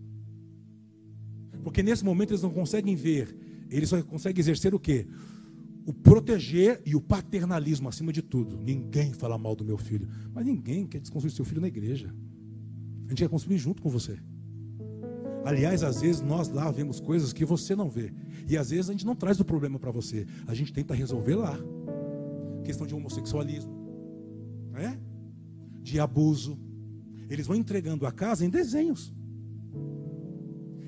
Porque nesse momento eles não conseguem ver, eles só conseguem exercer o quê? O proteger e o paternalismo acima de tudo. Ninguém fala mal do meu filho. Mas ninguém quer desconstruir seu filho na igreja. A gente quer construir junto com você. Aliás, às vezes nós lá vemos coisas que você não vê. E às vezes a gente não traz o problema para você. A gente tenta resolver lá questão de homossexualismo, né? de abuso. Eles vão entregando a casa em desenhos.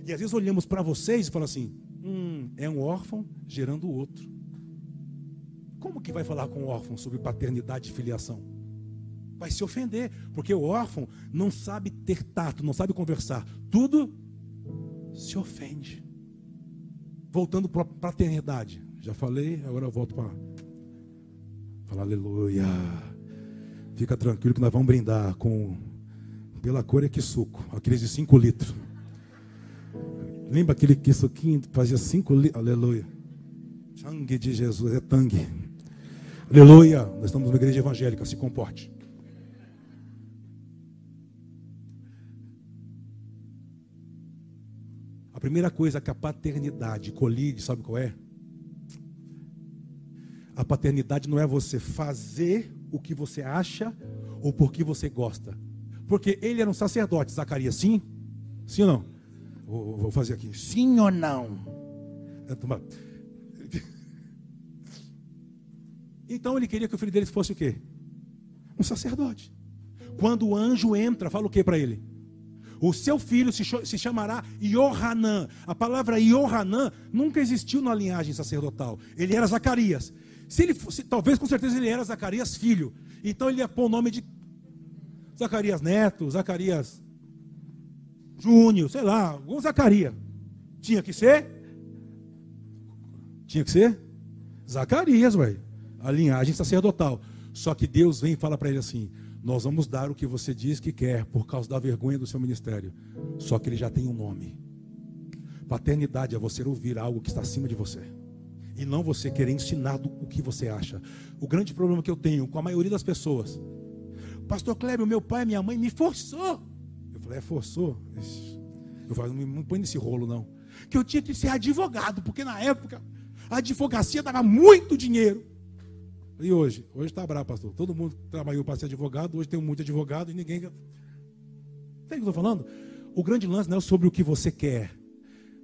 E às vezes olhamos para vocês e falamos assim: hum, é um órfão gerando outro. Como que vai falar com o órfão sobre paternidade e filiação? Vai se ofender, porque o órfão não sabe ter tato, não sabe conversar. Tudo se ofende. Voltando para a paternidade. Já falei, agora eu volto para Fala aleluia. Fica tranquilo que nós vamos brindar com pela cor é que suco, aqueles de 5 litros. Lembra aquele que suquinho fazia 5 litros? Aleluia. Sangue de Jesus é tangue. Aleluia. Nós estamos numa igreja evangélica, se comporte. A primeira coisa que a paternidade colide, sabe qual é? A paternidade não é você fazer o que você acha ou porque você gosta. Porque ele era um sacerdote, Zacarias, sim? Sim ou não? Vou, vou fazer aqui. Sim ou não? Então ele queria que o filho dele fosse o quê? Um sacerdote. Quando o anjo entra, fala o que para ele? O seu filho se, chamará Yohanan. A palavra Yohanan nunca existiu na linhagem sacerdotal. Ele era Zacarias. Se ele fosse, talvez com certeza ele era Zacarias filho. Então ele ia pôr o nome de Zacarias Neto, Zacarias Júnior, sei lá, algum Zacarias. Tinha que ser? Tinha que ser? Zacarias, velho. A linhagem sacerdotal. Só que Deus vem e fala para ele assim: Nós vamos dar o que você diz que quer por causa da vergonha do seu ministério. Só que ele já tem um nome. Paternidade é você ouvir algo que está acima de você e não você querer ensinar o que você acha. O grande problema que eu tenho com a maioria das pessoas, Pastor Kleber, meu pai e minha mãe me forçou. Eu falei, é, forçou? Eu falei, não me põe nesse rolo não. Que eu tinha que ser advogado, porque na época a advocacia dava muito dinheiro. E hoje? Hoje está bravo, pastor. Todo mundo trabalhou para ser advogado, hoje tem muito advogado e ninguém. Sabe o que eu estou falando? O grande lance não é sobre o que você quer,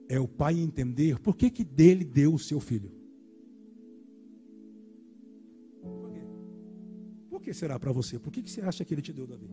é o pai entender por que, que dele deu o seu filho. que será para você? Por que, que você acha que ele te deu Davi?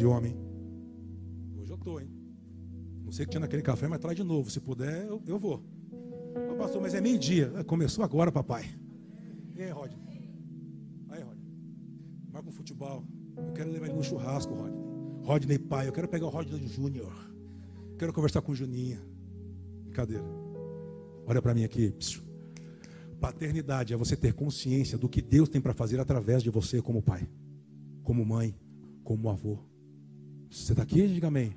De homem. Hoje eu tô, hein? Não sei que tinha naquele café, mas traz de novo. Se puder, eu, eu vou. Ô, pastor, mas é meio-dia. Começou agora, papai. E aí, Rod? Aí, Rod. Marca um futebol. Eu quero levar ele no churrasco, Rodney. Rodney pai, eu quero pegar o Rodney Júnior. Quero conversar com o Juninha. Brincadeira. Olha para mim aqui. Paternidade é você ter consciência do que Deus tem para fazer através de você como pai, como mãe, como avô. Você está aqui? Diga amém.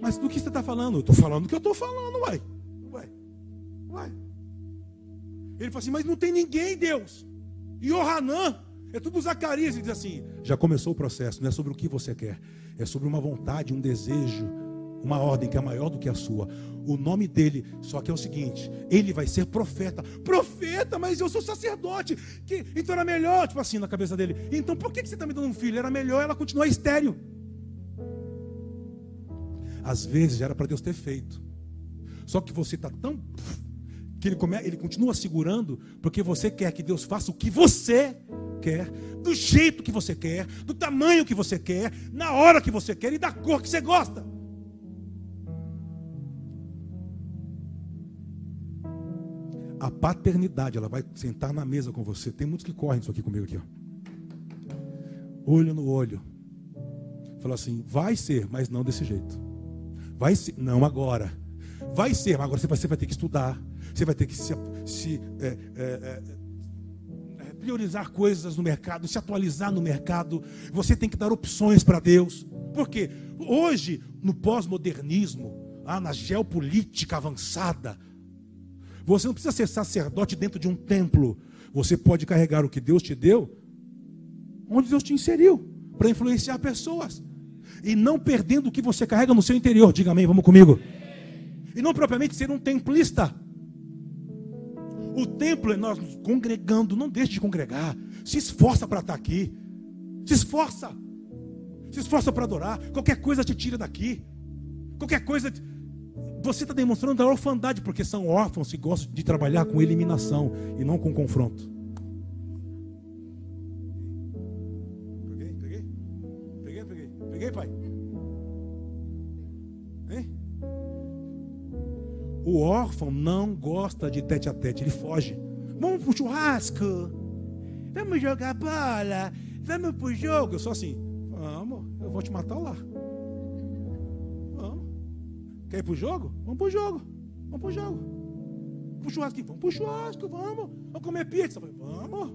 Mas do que você está falando? Estou falando o que eu estou falando, uai. Uai. Uai. Ele falou assim, mas não tem ninguém, Deus. E o Hanã, é tudo Zacarias. Ele diz assim: já começou o processo, não é sobre o que você quer, é sobre uma vontade, um desejo, uma ordem que é maior do que a sua. O nome dele, só que é o seguinte: ele vai ser profeta. Profeta, mas eu sou sacerdote. Que, então era melhor, tipo assim, na cabeça dele. Então por que você está me dando um filho? Era melhor ela continuar estéreo. Às vezes era para Deus ter feito. Só que você está tão. que ele, come, ele continua segurando, porque você quer que Deus faça o que você quer, do jeito que você quer, do tamanho que você quer, na hora que você quer e da cor que você gosta. A paternidade, ela vai sentar na mesa com você. Tem muitos que correm isso aqui comigo aqui, ó. Olho no olho. Fala assim: vai ser, mas não desse jeito. Vai ser, não agora. Vai ser, mas agora você vai, você vai ter que estudar. Você vai ter que se, se é, é, é, é, priorizar coisas no mercado, se atualizar no mercado. Você tem que dar opções para Deus. Porque hoje, no pós-modernismo, ah, na geopolítica avançada, você não precisa ser sacerdote dentro de um templo. Você pode carregar o que Deus te deu, onde Deus te inseriu, para influenciar pessoas. E não perdendo o que você carrega no seu interior. Diga amém, vamos comigo. E não propriamente ser um templista. O templo é nós nos congregando, não deixe de congregar. Se esforça para estar aqui. Se esforça. Se esforça para adorar. Qualquer coisa te tira daqui. Qualquer coisa. Você está demonstrando a orfandade, porque são órfãos que gostam de trabalhar com eliminação e não com confronto. O órfão não gosta de tete a tete, ele foge. Vamos pro churrasco, vamos jogar bola, vamos pro jogo. Eu sou assim, vamos, eu vou te matar lá. Quer ir pro jogo? Vamos pro jogo. Vamos pro jogo. Pro churrasco. Vamos pro churrasco, vamos. Vamos comer pizza. Vamos.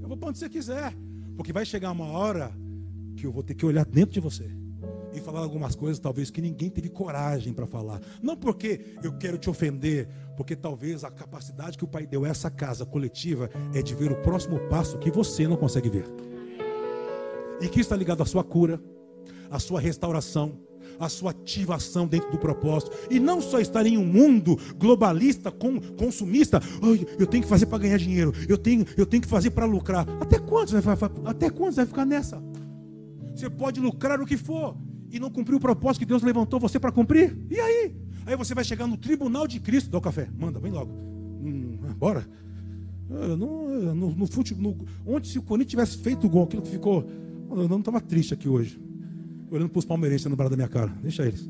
Eu vou para onde você quiser. Porque vai chegar uma hora que eu vou ter que olhar dentro de você e falar algumas coisas talvez que ninguém teve coragem para falar. Não porque eu quero te ofender, porque talvez a capacidade que o Pai deu a essa casa coletiva é de ver o próximo passo que você não consegue ver. E que está ligado à sua cura, à sua restauração, a sua ativação dentro do propósito. E não só estar em um mundo globalista, com, consumista, eu tenho que fazer para ganhar dinheiro, eu tenho, eu tenio que fazer para lucrar. Até quando, você vai, até quando você vai ficar nessa? Você pode lucrar o que for e não cumprir o propósito que Deus levantou você para cumprir? E aí? Aí você vai chegar no tribunal de Cristo. Dá o café, manda, vem logo. Hum, bora. No, no, no, futebol, ontem, se o Corinthians tivesse feito o gol, aquilo que ficou. Eu não estava triste aqui hoje olhando para os palmeirenses no braço da minha cara. Deixa eles.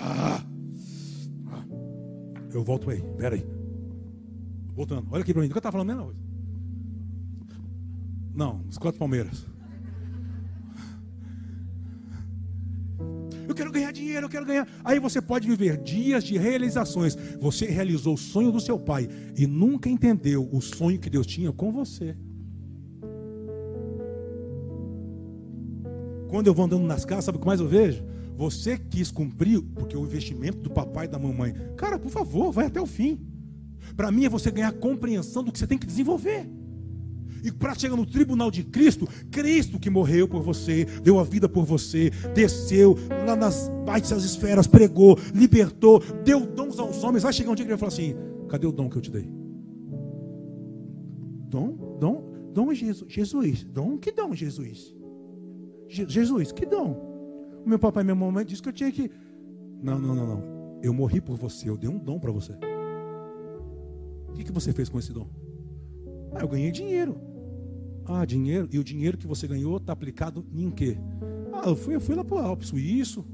Ah, ah. Eu volto aí. Pera aí. Voltando. Olha aqui para mim. O que eu estava falando mesmo? Não, os quatro Palmeiras. Eu quero ganhar dinheiro, eu quero ganhar. Aí você pode viver dias de realizações. Você realizou o sonho do seu pai e nunca entendeu o sonho que Deus tinha com você. Quando eu vou andando nas casas, sabe o que mais eu vejo? Você quis cumprir, porque o investimento do papai e da mamãe. Cara, por favor, vai até o fim. Para mim é você ganhar compreensão do que você tem que desenvolver. E para chegar no tribunal de Cristo, Cristo que morreu por você, deu a vida por você, desceu lá nas baixas esferas, pregou, libertou, deu dons aos homens. Vai chegar um dia que ele vai falar assim: cadê o dom que eu te dei? Dom? Dom? Dom Jesus. Jesus. Dom? Que dom, Jesus? Jesus, que dom. O meu papai e minha mamãe disse que eu tinha que. Não, não, não, não. Eu morri por você, eu dei um dom para você. O que, que você fez com esse dom? Ah, eu ganhei dinheiro. Ah, dinheiro. E o dinheiro que você ganhou está aplicado em quê? Ah, eu fui, eu fui lá para o Alpe Suíço.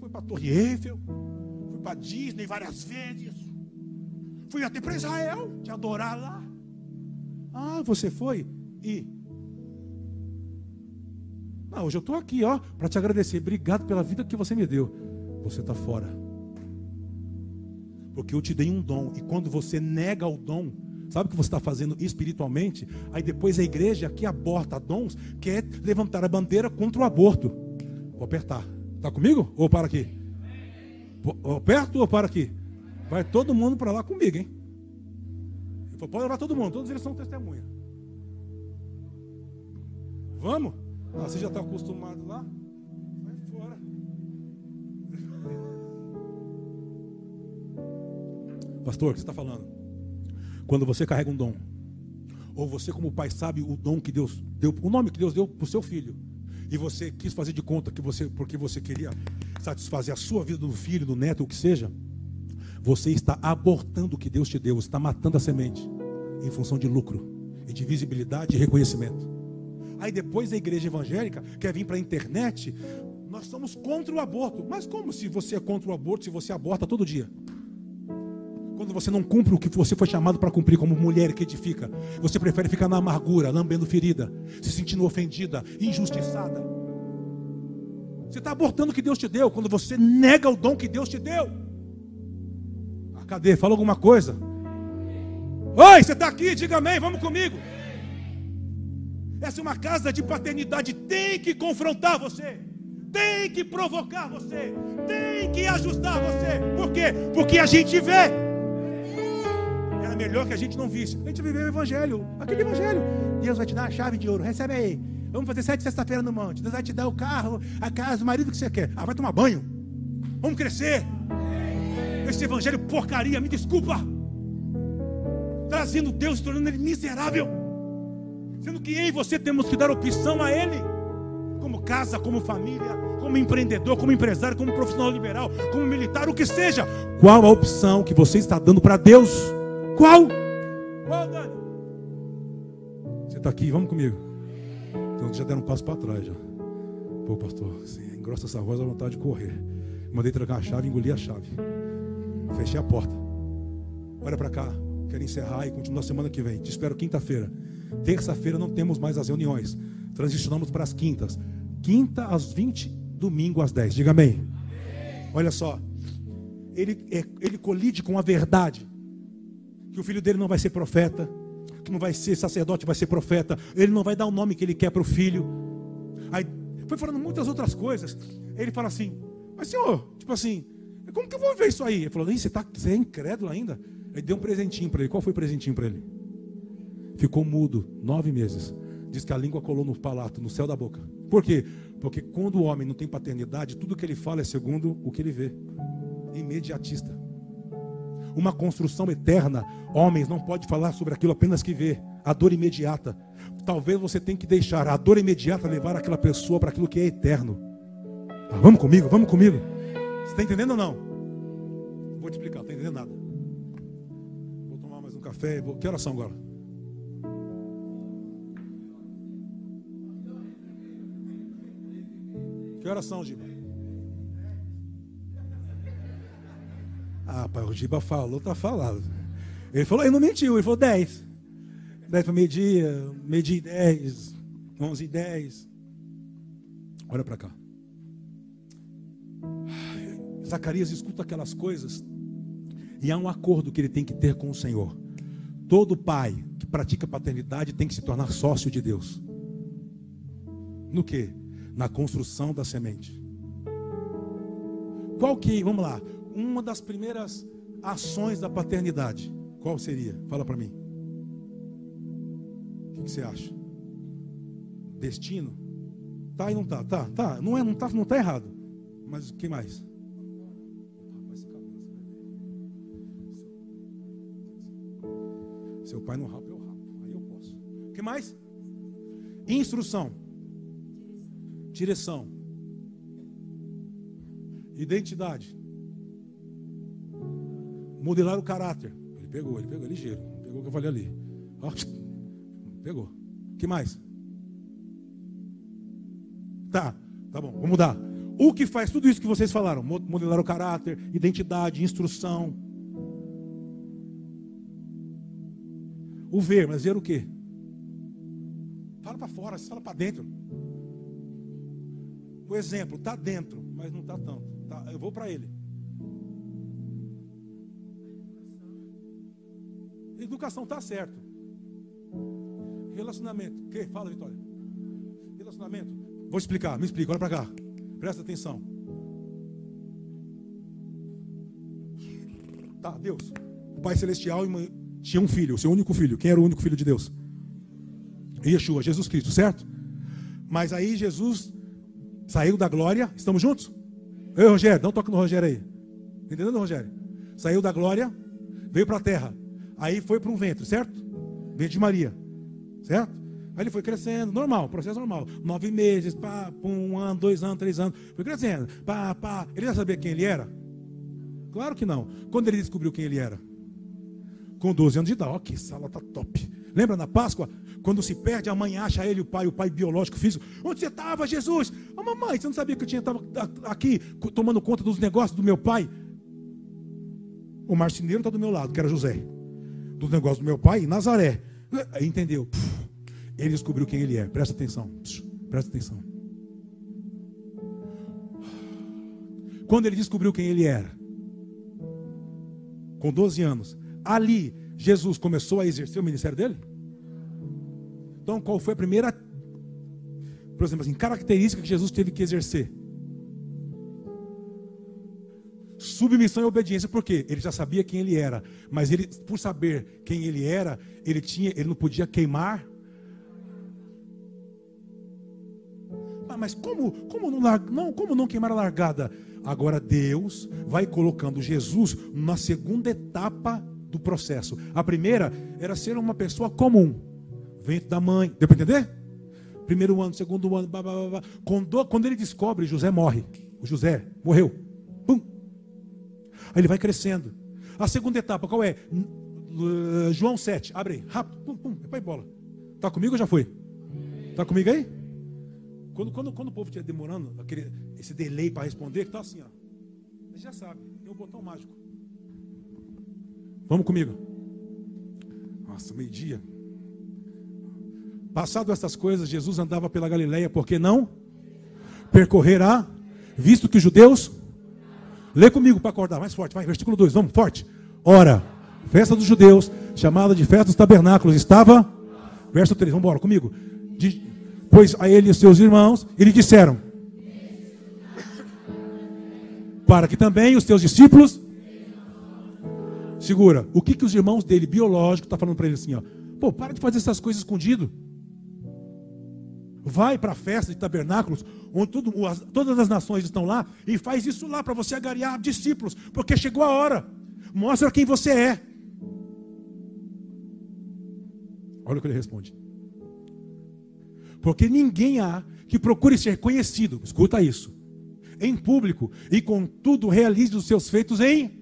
Fui para a Torre Eiffel. Fui para Disney várias vezes. Fui até para Israel te adorar lá. Ah, você foi? E. Não, hoje eu estou aqui, ó, para te agradecer. Obrigado pela vida que você me deu. Você está fora. Porque eu te dei um dom. E quando você nega o dom, sabe o que você está fazendo espiritualmente? Aí depois a igreja que aborta dons quer levantar a bandeira contra o aborto. Vou apertar. Está comigo? Ou para aqui? Aperto ou para aqui? Vai todo mundo para lá comigo, hein? Pode levar todo mundo, todos eles são testemunha. Vamos? Ah, você já está acostumado lá? Vai fora. Pastor, o que você está falando? Quando você carrega um dom, ou você, como pai, sabe o dom que Deus deu, o nome que Deus deu para o seu filho, e você quis fazer de conta que você, porque você queria satisfazer a sua vida do filho, do neto, o que seja, você está abortando o que Deus te deu, está matando a semente em função de lucro e de visibilidade e reconhecimento. Aí depois a igreja evangélica quer vir para a internet, nós somos contra o aborto. Mas como se você é contra o aborto se você aborta todo dia? Quando você não cumpre o que você foi chamado para cumprir como mulher que edifica, você prefere ficar na amargura, lambendo ferida, se sentindo ofendida, injustiçada. Você está abortando o que Deus te deu quando você nega o dom que Deus te deu. Ah, cadê? Fala alguma coisa. Oi, você está aqui? Diga amém, vamos comigo. Essa é uma casa de paternidade, tem que confrontar você, tem que provocar você, tem que ajustar você. Por quê? Porque a gente vê. Melhor que a gente não visse. A gente viveu o evangelho, aquele evangelho. Deus vai te dar a chave de ouro, recebe aí. Vamos fazer sete sexta-feira no monte. Deus vai te dar o carro, a casa, o marido que você quer. Ah, vai tomar banho. Vamos crescer. Esse evangelho porcaria, me desculpa. Trazendo Deus, tornando ele miserável. Sendo que eu e você temos que dar opção a Ele, como casa, como família, como empreendedor, como empresário, como profissional liberal, como militar, o que seja. Qual a opção que você está dando para Deus? Qual? Qual, Dani? Você está aqui, vamos comigo. Então já deram um passo para trás já. Pô, pastor, engrossa essa voz, dá vontade de correr. Mandei trocar a chave, engoli a chave. Fechei a porta. Olha para cá. Quero encerrar e continuar semana que vem. Te espero quinta-feira. Terça-feira não temos mais as reuniões. Transicionamos para as quintas. Quinta às 20, domingo às 10. Diga amém. amém. Olha só. Ele, é, ele colide com a verdade. Que o filho dele não vai ser profeta. Que não vai ser sacerdote, vai ser profeta. Ele não vai dar o nome que ele quer para o filho. Aí foi falando muitas outras coisas. Ele fala assim: Mas senhor, tipo assim, como que eu vou ver isso aí? Ele falou: você, tá, você é incrédulo ainda? Ele deu um presentinho para ele. Qual foi o presentinho para ele? ficou mudo nove meses. Diz que a língua colou no palato, no céu da boca. Por quê? Porque quando o homem não tem paternidade, tudo que ele fala é segundo o que ele vê. Imediatista. Uma construção eterna, homens não pode falar sobre aquilo apenas que vê. A dor imediata. Talvez você tenha que deixar a dor imediata levar aquela pessoa para aquilo que é eterno. Ah, vamos comigo, vamos comigo. Você está entendendo ou não? Vou te explicar, não está entendendo nada. Vou tomar mais um café. Vou... Que oração agora? Que horas são, Ah, pai, o Giba falou, tá falado. Ele falou, ele não mentiu, ele falou 10. 10 para meio-dia, meio-dia e 10, 11 e 10. Olha para cá. Zacarias escuta aquelas coisas e há um acordo que ele tem que ter com o Senhor. Todo pai que pratica paternidade tem que se tornar sócio de Deus. No que? na construção da semente. Qual que, vamos lá, uma das primeiras ações da paternidade, qual seria? Fala para mim. O que, que, você acha? Destino? Tá e não tá, tá, tá, não é, não tá, não tá errado. Mas o que mais? Seu pai não rapa, eu rapo. Aí eu posso. O que mais? Instrução direção, identidade, modelar o caráter. Ele pegou, ele pegou ligeiro, pegou o que eu falei ali. Ó, pegou. que mais? Tá, tá bom, vamos mudar. O que faz tudo isso que vocês falaram? Modelar o caráter, identidade, instrução. O ver, mas ver o quê? Fala para fora, fala para dentro. O exemplo está dentro, mas não está tanto. Tá, eu vou para ele. Educação está certo. Relacionamento. Que? Fala, Vitória. Relacionamento. Vou explicar, me explica, olha para cá. Presta atenção. Tá, Deus. O Pai Celestial tinha um filho, o seu único filho. Quem era o único filho de Deus? Yeshua, Jesus Cristo, certo? Mas aí Jesus saiu da glória. Estamos juntos? Ei, Rogério, um toque no Rogério aí. Entendendo, Rogério? Saiu da glória, veio para a terra. Aí foi para um ventre, certo? Ventre de Maria, certo? Aí ele foi crescendo, normal, processo normal. Nove meses, pá, um ano, dois anos, três anos. Foi crescendo, pá, pá. Ele já sabia quem ele era? Claro que não. Quando ele descobriu quem ele era? Com 12 anos de idade. Ó, que sala tá top. Lembra na Páscoa? Quando se perde, a mãe acha ele, o pai, o pai biológico, físico. Onde você estava, Jesus? Oh, mamãe, você não sabia que eu tinha estava aqui tomando conta dos negócios do meu pai? O marceneiro está do meu lado, que era José. Dos negócios do meu pai, Nazaré. Entendeu? Ele descobriu quem ele é. Presta atenção. Presta atenção. Quando ele descobriu quem ele era, com 12 anos, ali Jesus começou a exercer o ministério dele? Então, qual foi a primeira, por exemplo, assim, característica que Jesus teve que exercer? Submissão e obediência, por quê? Ele já sabia quem ele era, mas ele, por saber quem ele era, ele tinha, ele não podia queimar mas como, como, não, não, como não queimar a largada? Agora Deus vai colocando Jesus na segunda etapa do processo. A primeira era ser uma pessoa comum, vento da mãe, deu para entender? Primeiro ano, segundo ano, blá, blá, blá. Quando, quando ele descobre, José morre. O José morreu. Aí ele vai crescendo. A segunda etapa, qual é? João 7, abre aí, rápido, pum, pum, vai bola. Tá comigo ou já foi? Tá comigo aí? Quando, quando, quando o povo estiver demorando, aquele, esse delay para responder, que está assim, ó. Você já sabe, tem um botão mágico. Vamos comigo. Nossa, meio-dia. Passado essas coisas, Jesus andava pela Galileia, porque não percorrerá, visto que os judeus. Lê comigo para acordar, mais forte, vai, versículo 2, vamos, forte. Ora, festa dos judeus, chamada de festa dos tabernáculos, estava. Verso 3, vamos embora comigo. De, Pois a ele e seus irmãos, e lhe disseram: Para que também os teus discípulos. Segura, o que, que os irmãos dele, biológico, estão tá falando para ele assim: ó, Pô, para de fazer essas coisas escondido. Vai para a festa de tabernáculos, onde tudo, todas as nações estão lá, e faz isso lá para você agariar discípulos, porque chegou a hora. Mostra quem você é. Olha o que ele responde. Porque ninguém há que procure ser conhecido, escuta isso, em público e contudo realize os seus feitos em.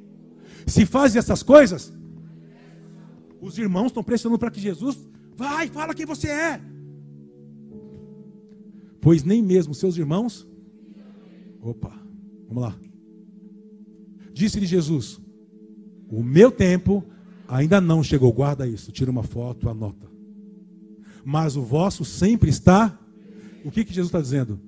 Se faz essas coisas, os irmãos estão pressionando para que Jesus vai, fala quem você é. Pois nem mesmo seus irmãos. Opa, vamos lá. Disse-lhe Jesus: O meu tempo ainda não chegou. Guarda isso, tira uma foto, anota mas o vosso sempre está. O que, que Jesus está dizendo?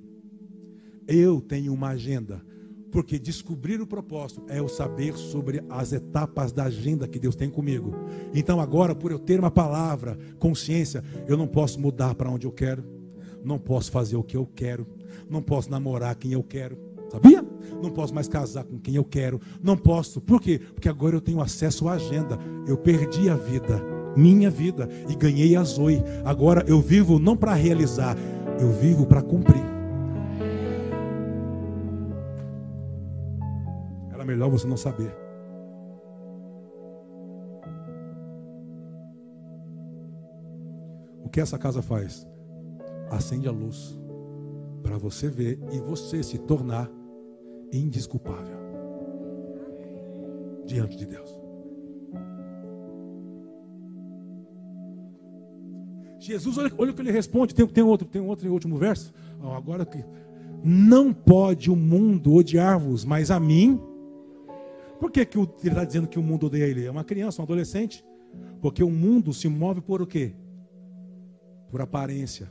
Eu tenho uma agenda, porque descobrir o propósito é o saber sobre as etapas da agenda que Deus tem comigo. Então, agora, por eu ter uma palavra, consciência, eu não posso mudar para onde eu quero, não posso fazer o que eu quero, não posso namorar quem eu quero, sabia? Não posso mais casar com quem eu quero, não posso, por quê? Porque agora eu tenho acesso à agenda, eu perdi a vida minha vida e ganhei a Zoe. Agora eu vivo não para realizar, eu vivo para cumprir. Era melhor você não saber. O que essa casa faz? Acende a luz para você ver e você se tornar indisculpável diante de Deus. Jesus, olha, olha o que ele responde. Tem, tem outro, tem outro último verso. Oh, agora que não pode o mundo odiar-vos, mas a mim. Por que, que ele está dizendo que o mundo odeia ele? É uma criança, um adolescente. Porque o mundo se move por o quê? Por aparência.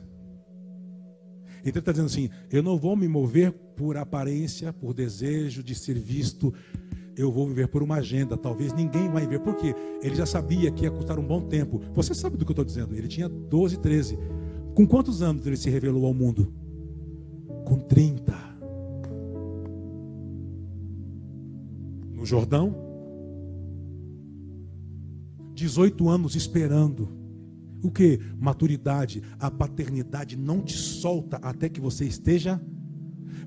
Então ele está dizendo assim: eu não vou me mover por aparência, por desejo de ser visto. Eu vou viver por uma agenda. Talvez ninguém vai ver. Por quê? Ele já sabia que ia custar um bom tempo. Você sabe do que eu estou dizendo? Ele tinha 12, 13. Com quantos anos ele se revelou ao mundo? com 30. No Jordão, 18 anos esperando. O que? Maturidade. A paternidade não te solta até que você esteja.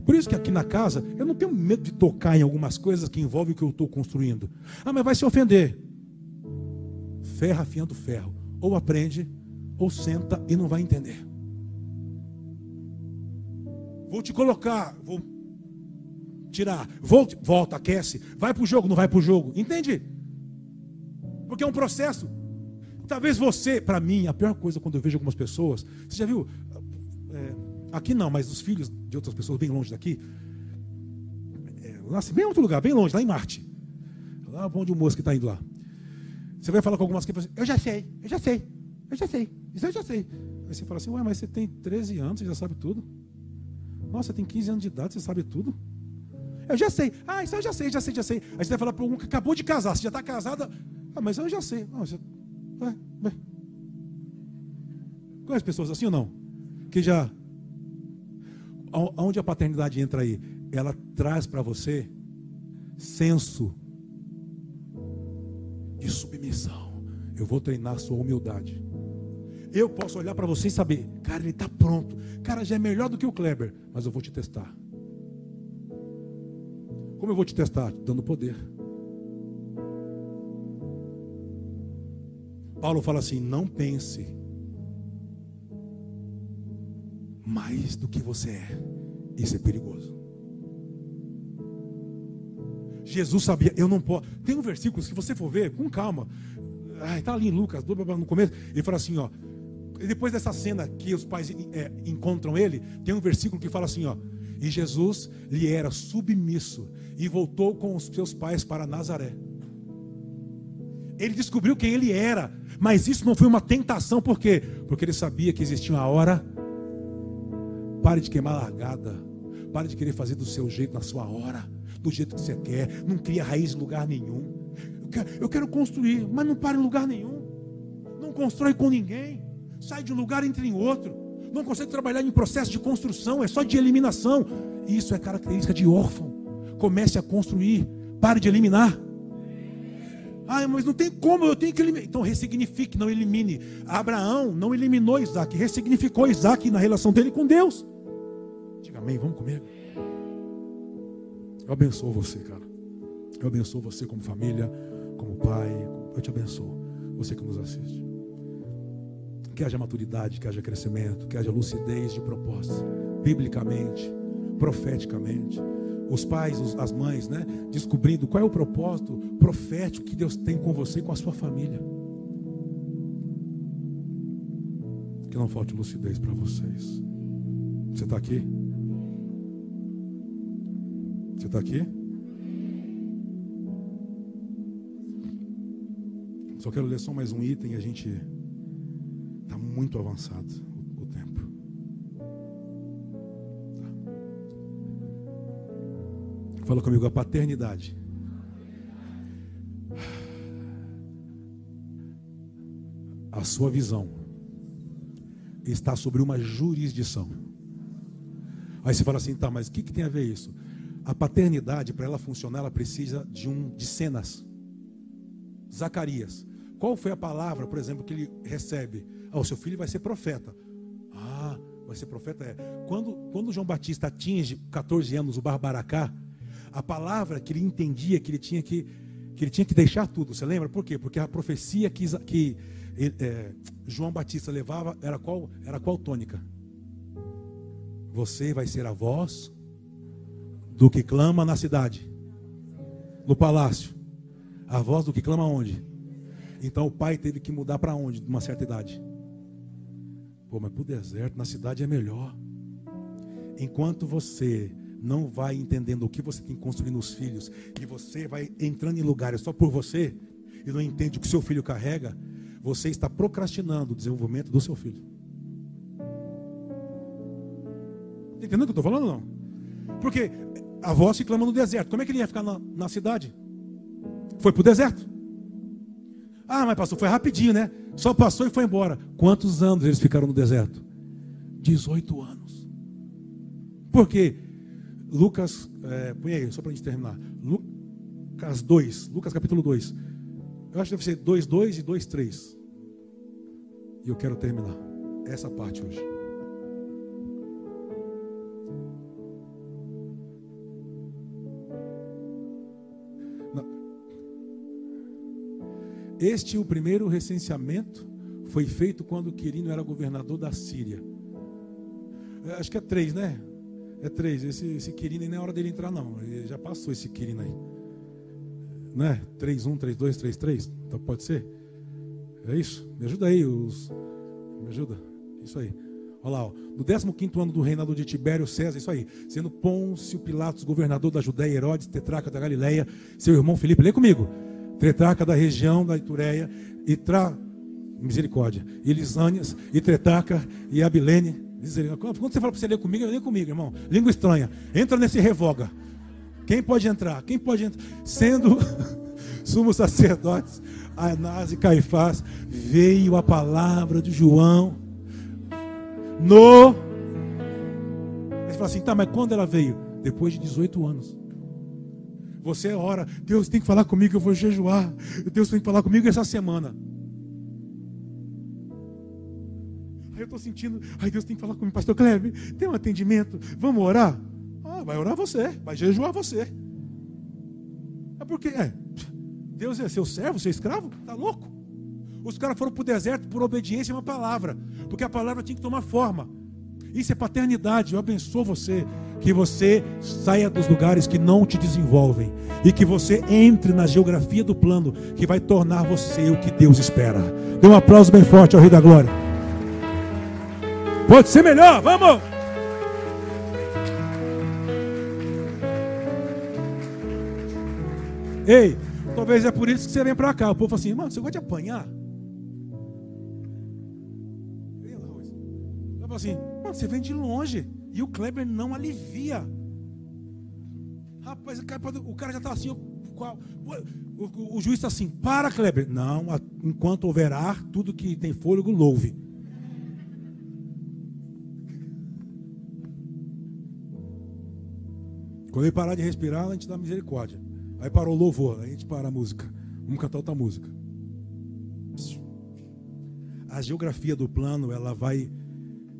Por isso que aqui na casa eu não tenho medo de tocar em algumas coisas que envolvem o que eu estou construindo. Ah, mas vai se ofender. Ferro afiando ferro. Ou aprende, ou senta e não vai entender. Vou te colocar, vou tirar, volta, volta, aquece, vai para o jogo, não vai para o jogo, entende? Porque é um processo. Talvez você, para mim, a pior coisa quando eu vejo algumas pessoas, você já viu? É, aqui não, mas os filhos de outras pessoas bem longe daqui, é, nasce bem em outro lugar, bem longe, lá em Marte, lá onde o moço que está indo lá. Você vai falar com algumas que assim, eu já sei, eu já sei, eu já sei, isso eu já sei. Aí você fala assim, ué, mas você tem 13 anos, você já sabe tudo. Nossa, tem 15 anos de idade, você sabe tudo? Eu já sei. Ah, isso eu já sei, já sei, já sei. Aí você vai falar para um que acabou de casar, você já está casada. Ah, mas eu já sei. Não, você... Ué, ué. Pessoas assim ou não? Que já. Onde a paternidade entra aí? Ela traz para você senso de submissão. Eu vou treinar sua humildade. Eu posso olhar para você e saber, cara, ele está pronto. Cara, já é melhor do que o Kleber, mas eu vou te testar. Como eu vou te testar? Dando poder. Paulo fala assim: não pense mais do que você é. Isso é perigoso. Jesus sabia, eu não posso. Tem um versículo, se você for ver, com calma. Está ali em Lucas, no começo. Ele fala assim: ó, depois dessa cena que os pais é, encontram ele, tem um versículo que fala assim: ó, e Jesus lhe era submisso e voltou com os seus pais para Nazaré. Ele descobriu quem ele era, mas isso não foi uma tentação, por quê? Porque ele sabia que existia uma hora. Pare de queimar largada, pare de querer fazer do seu jeito, na sua hora, do jeito que você quer, não cria raiz em lugar nenhum. Eu quero, eu quero construir, mas não para em lugar nenhum, não constrói com ninguém sai de um lugar e entra em outro. Não consegue trabalhar em processo de construção, é só de eliminação. Isso é característica de órfão. Comece a construir, pare de eliminar. Ah, mas não tem como, eu tenho que eliminar. Então ressignifique, não elimine. Abraão não eliminou Isaac, ressignificou Isaac na relação dele com Deus. Diga amém, vamos comigo. Eu abençoo você, cara. Eu abençoo você como família, como pai. Eu te abençoo. Você que nos assiste que haja maturidade, que haja crescimento, que haja lucidez de propósito, biblicamente, profeticamente. Os pais, as mães, né, descobrindo qual é o propósito profético que Deus tem com você e com a sua família. Que não falte lucidez para vocês. Você está aqui? Você está aqui? Só quero ler só mais um item e a gente muito avançado Fala comigo, a paternidade. A sua visão está sobre uma jurisdição. Aí você fala assim, tá, mas o que, que tem a ver isso? A paternidade, para ela funcionar, ela precisa de um de cenas. Zacarias. Qual foi a palavra, por exemplo, que ele recebe? Ah, o seu filho vai ser profeta. Ah, vai ser profeta. É. Quando, quando João Batista atinge 14 anos, o Barbaracá, a palavra que ele entendia que ele tinha que, que, ele tinha que deixar tudo. Você lembra? Por quê? Porque a profecia que, que é, João Batista levava era qual, era qual tônica? Você vai ser a voz do que clama na cidade, no palácio. A voz do que clama onde? Então o pai teve que mudar para onde, de uma certa idade? Pô, mas para o deserto, na cidade é melhor. Enquanto você não vai entendendo o que você tem que construir nos filhos, e você vai entrando em lugares só por você, e não entende o que seu filho carrega, você está procrastinando o desenvolvimento do seu filho. Está entendendo o que eu estou falando? Não. Porque a voz se clama no deserto. Como é que ele ia ficar na, na cidade? Foi para o deserto. Ah, mas pastor, foi rapidinho, né? Só passou e foi embora. Quantos anos eles ficaram no deserto? 18 anos. Por quê? Lucas, é, põe aí, só para a gente terminar. Lucas 2, Lucas capítulo 2. Eu acho que deve ser 2, 2 e 2, 3. E eu quero terminar essa parte hoje. Este o primeiro recenseamento foi feito quando Quirino era governador da Síria. É, acho que é três, né? É três. Esse, esse Quirino não é hora dele entrar, não. Ele já passou esse Quirino aí. Não é? 3, 1, 3, 2, 3, 3. Então pode ser? É isso? Me ajuda aí. Os... Me ajuda. Isso aí. Olha lá, ó. no 15 ano do reinado de Tibério César, isso aí, sendo Pôncio Pilatos governador da Judéia, Herodes, tetraca da Galileia, seu irmão Felipe, lê comigo Tretarca da região da Itureia, e tra... misericórdia, e Lisânias, e Tretaca, e Abilene. Quando você fala para você ler comigo, lê comigo, irmão. Língua estranha. Entra nesse revoga. Quem pode entrar? Quem pode entrar? Sendo sumos sacerdotes, Anás e Caifás, veio a palavra de João no. Ele fala assim, tá, mas quando ela veio? Depois de 18 anos. Você ora, Deus tem que falar comigo, eu vou jejuar. Deus tem que falar comigo essa semana. Eu estou sentindo, ai Deus tem que falar comigo, pastor Kleber, tem um atendimento, vamos orar? Ah, vai orar você, vai jejuar você. É porque, é, Deus é seu servo, seu escravo? Tá louco? Os caras foram para o deserto por obediência a uma palavra, porque a palavra tinha que tomar forma. Isso é paternidade. Eu abençoo você. Que você saia dos lugares que não te desenvolvem. E que você entre na geografia do plano que vai tornar você o que Deus espera. Dê um aplauso bem forte ao Rei da Glória. Pode ser melhor, vamos! Ei, talvez é por isso que você vem para cá. O povo fala assim, mano, você gosta de apanhar? Ele fala assim, você vem de longe. E o Kleber não alivia. Rapaz, o cara já está assim. O, o, o juiz está assim: para, Kleber. Não, enquanto houver ar, tudo que tem fôlego, louve. Quando ele parar de respirar, a gente dá misericórdia. Aí parou o louvor, aí a gente para a música. Vamos cantar outra música. A geografia do plano, ela vai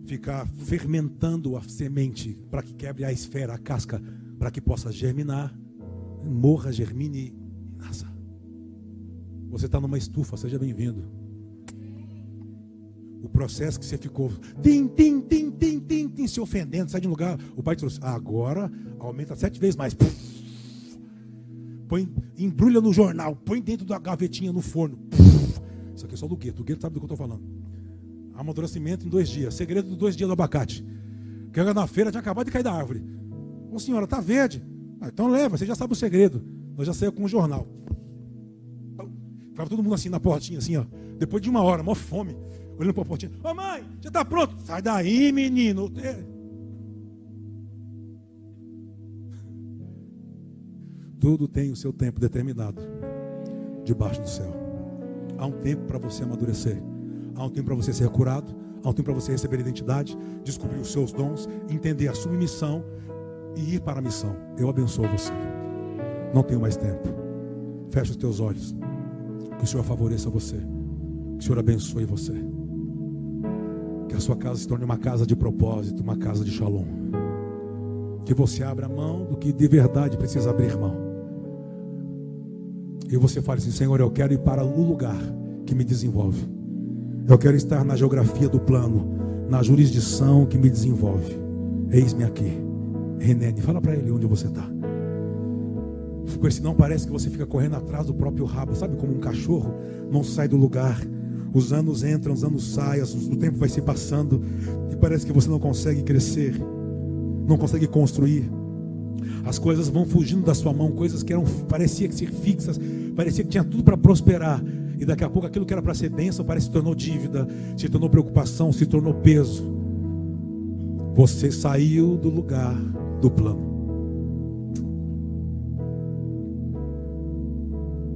ficar fermentando a semente para que quebre a esfera, a casca, para que possa germinar, morra, germine e nasça. Você está numa estufa, seja bem-vindo. O processo que você ficou tim, tim, tim, tim, tim, tim, se ofendendo, sai de um lugar, o pai trouxe, agora aumenta sete vezes mais. Põe, embrulha no jornal, põe dentro da gavetinha no forno. Isso aqui é só do gueto, o gueto sabe do que eu estou falando. Amadurecimento em dois dias. Segredo dos dois dias do abacate. Que na feira tinha acabado de cair da árvore. Ô senhora, tá verde. Ah, então leva, você já sabe o segredo. Nós já saímos com o jornal. Ficava todo mundo assim na portinha, assim, ó. Depois de uma hora, mó fome. Olhando para a portinha. Ô mãe, já está pronto? Sai daí, menino. É. Tudo tem o seu tempo determinado. Debaixo do céu. Há um tempo para você amadurecer. Há um tempo para você ser curado, há um tempo para você receber identidade, descobrir os seus dons, entender a sua missão e ir para a missão. Eu abençoo você. Não tenho mais tempo. Feche os teus olhos. Que o Senhor favoreça você. Que o Senhor abençoe você. Que a sua casa se torne uma casa de propósito, uma casa de shalom. Que você abra mão do que de verdade precisa abrir mão. E você fale assim: Senhor, eu quero ir para o lugar que me desenvolve. Eu quero estar na geografia do plano, na jurisdição que me desenvolve. Eis-me aqui. Renene, fala para ele onde você está. Porque senão parece que você fica correndo atrás do próprio rabo. Sabe como um cachorro não sai do lugar Os anos entram, os anos saem, o tempo vai se passando e parece que você não consegue crescer, não consegue construir. As coisas vão fugindo da sua mão, coisas que eram parecia que ser fixas, parecia que tinha tudo para prosperar. E daqui a pouco aquilo que era para ser bênção parece se tornou dívida, se tornou preocupação, se tornou peso. Você saiu do lugar do plano.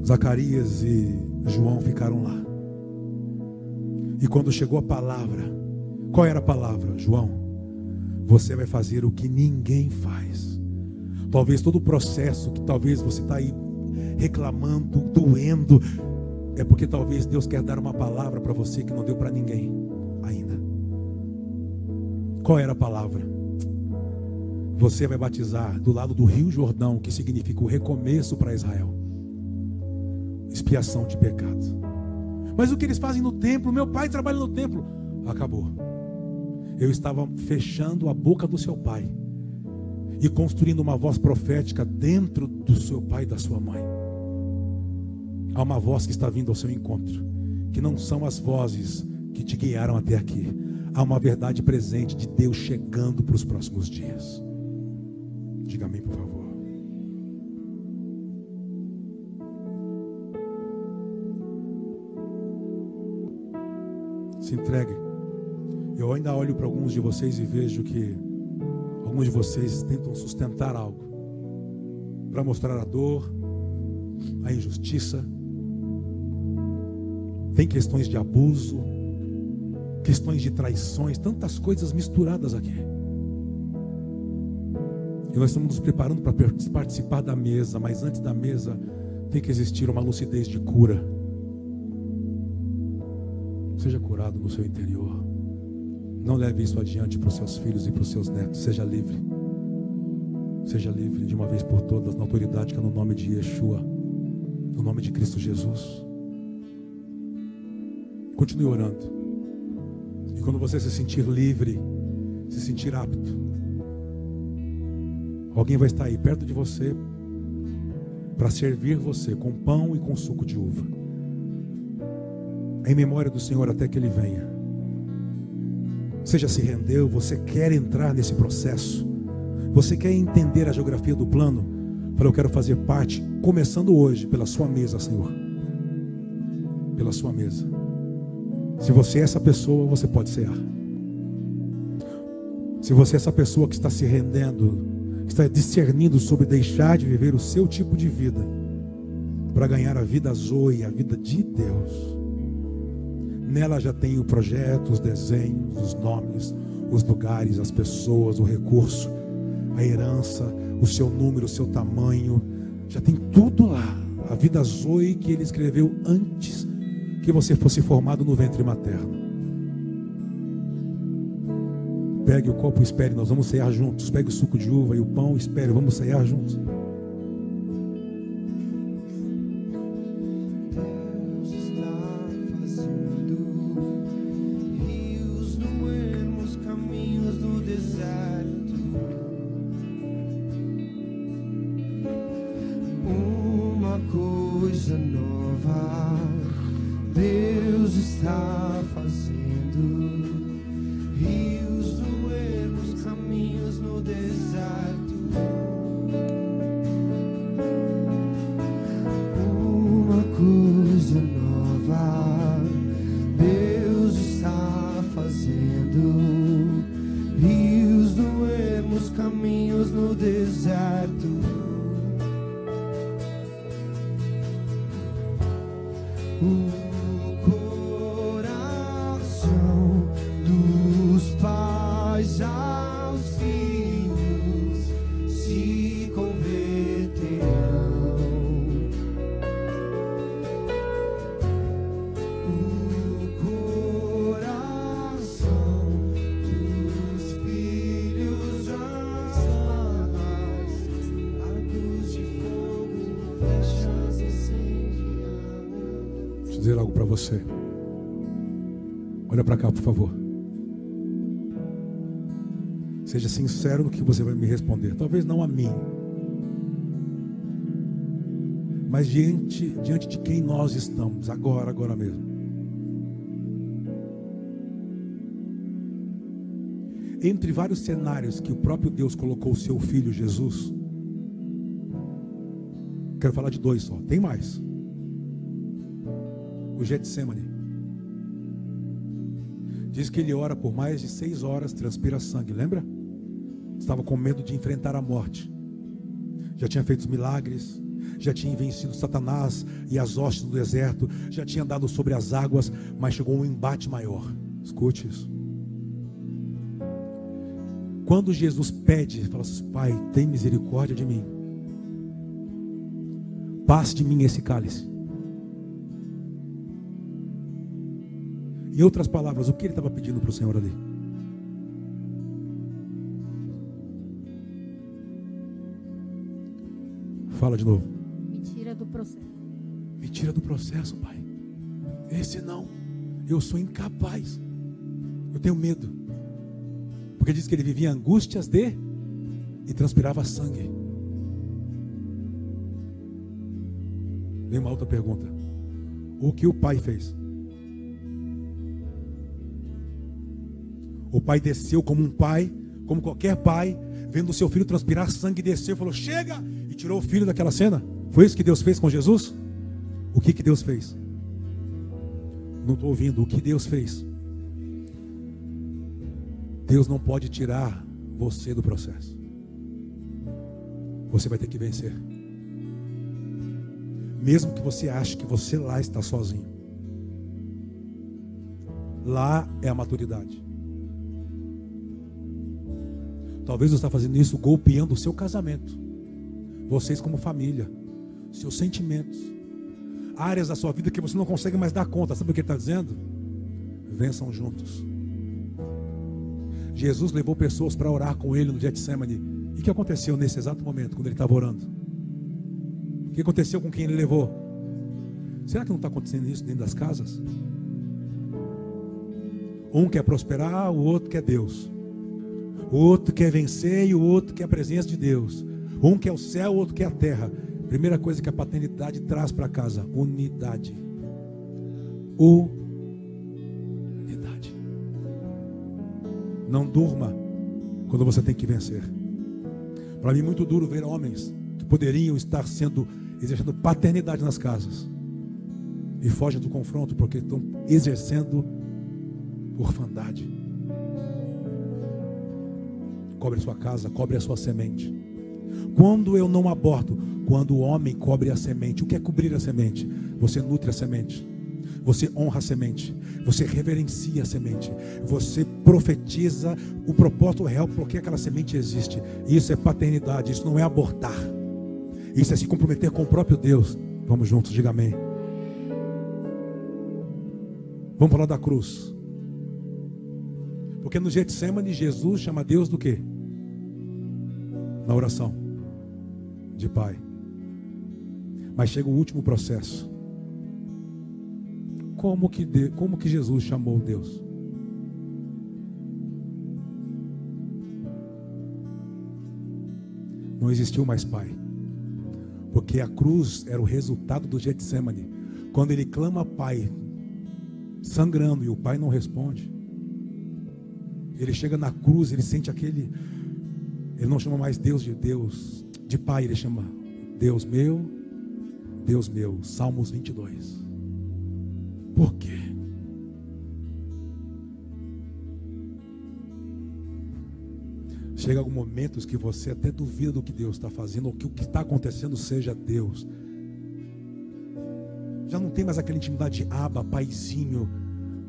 Zacarias e João ficaram lá. E quando chegou a palavra, qual era a palavra? João, você vai fazer o que ninguém faz. Talvez todo o processo que talvez você está aí reclamando, doendo, é porque talvez Deus quer dar uma palavra para você que não deu para ninguém ainda. Qual era a palavra? Você vai batizar do lado do Rio Jordão, que significa o recomeço para Israel expiação de pecado. Mas o que eles fazem no templo, meu pai trabalha no templo, acabou. Eu estava fechando a boca do seu pai e construindo uma voz profética dentro do seu pai e da sua mãe. Há uma voz que está vindo ao seu encontro, que não são as vozes que te guiaram até aqui. Há uma verdade presente de Deus chegando para os próximos dias. Diga amém, por favor. Se entregue. Eu ainda olho para alguns de vocês e vejo que alguns de vocês tentam sustentar algo para mostrar a dor, a injustiça. Tem questões de abuso, questões de traições, tantas coisas misturadas aqui. E nós estamos nos preparando para participar da mesa, mas antes da mesa tem que existir uma lucidez de cura. Seja curado no seu interior. Não leve isso adiante para os seus filhos e para os seus netos. Seja livre. Seja livre de uma vez por todas, na autoridade que é no nome de Yeshua, no nome de Cristo Jesus. Continue orando. E quando você se sentir livre, se sentir apto, alguém vai estar aí perto de você para servir você com pão e com suco de uva em memória do Senhor até que Ele venha. Você já se rendeu, você quer entrar nesse processo, você quer entender a geografia do plano. Falei, eu quero fazer parte, começando hoje, pela sua mesa, Senhor. Pela sua mesa. Se você é essa pessoa, você pode cear. Se você é essa pessoa que está se rendendo, está discernindo sobre deixar de viver o seu tipo de vida, para ganhar a vida Zoe, a vida de Deus. Nela já tem o projeto, os desenhos, os nomes, os lugares, as pessoas, o recurso, a herança, o seu número, o seu tamanho. Já tem tudo lá. A vida Zoe que ele escreveu antes que você fosse formado no ventre materno. Pegue o copo e espere, nós vamos cear juntos. Pegue o suco de uva e o pão, espere, vamos cear juntos. Você. para cá, por favor. Seja sincero no que você vai me responder. Talvez não a mim. Mas diante, diante de quem nós estamos, agora, agora mesmo. Entre vários cenários que o próprio Deus colocou o seu filho Jesus, quero falar de dois só, tem mais. O Getsemane Diz que ele ora por mais de seis horas, transpira sangue, lembra? Estava com medo de enfrentar a morte. Já tinha feito milagres, já tinha vencido Satanás e as hostes do deserto, já tinha andado sobre as águas, mas chegou um embate maior. Escute isso. Quando Jesus pede, fala assim: Pai, tem misericórdia de mim. Passe de mim esse cálice. Em outras palavras, o que ele estava pedindo para o Senhor ali? Fala de novo. Me tira do processo. Me tira do processo, Pai. Esse não. Eu sou incapaz. Eu tenho medo. Porque diz que ele vivia angústias de e transpirava sangue. Vem uma outra pergunta. O que o pai fez? O pai desceu como um pai, como qualquer pai, vendo o seu filho transpirar sangue, desceu falou: Chega! E tirou o filho daquela cena. Foi isso que Deus fez com Jesus? O que, que Deus fez? Não estou ouvindo. O que Deus fez? Deus não pode tirar você do processo. Você vai ter que vencer. Mesmo que você ache que você lá está sozinho. Lá é a maturidade. Talvez você está fazendo isso golpeando o seu casamento. Vocês como família. Seus sentimentos. Áreas da sua vida que você não consegue mais dar conta. Sabe o que ele está dizendo? Vençam juntos. Jesus levou pessoas para orar com ele no Getsemane. E o que aconteceu nesse exato momento, quando ele estava orando? O que aconteceu com quem ele levou? Será que não está acontecendo isso dentro das casas? Um quer prosperar, o outro quer Deus. O outro quer vencer e o outro quer a presença de Deus. Um quer o céu, o outro quer a terra. Primeira coisa que a paternidade traz para casa: unidade. Unidade. Não durma quando você tem que vencer. Para mim é muito duro ver homens que poderiam estar sendo exercendo paternidade nas casas e fogem do confronto porque estão exercendo orfandade. Cobre a sua casa, cobre a sua semente. Quando eu não aborto, quando o homem cobre a semente, o que é cobrir a semente? Você nutre a semente. Você honra a semente, você reverencia a semente, você profetiza o propósito real porque aquela semente existe. Isso é paternidade, isso não é abortar. Isso é se comprometer com o próprio Deus. Vamos juntos, diga amém. Vamos falar da cruz. Porque no Getsemane Jesus chama Deus do quê? Na oração de pai. Mas chega o último processo. Como que, de, como que Jesus chamou Deus? Não existiu mais pai. Porque a cruz era o resultado do Getsemane. Quando ele clama Pai, sangrando, e o Pai não responde. Ele chega na cruz, ele sente aquele. Ele não chama mais Deus de Deus, de Pai, ele chama Deus meu, Deus meu. Salmos 22. Por quê? Chega alguns momentos que você até duvida do que Deus está fazendo, ou que o que está acontecendo seja Deus. Já não tem mais aquela intimidade de aba, paizinho.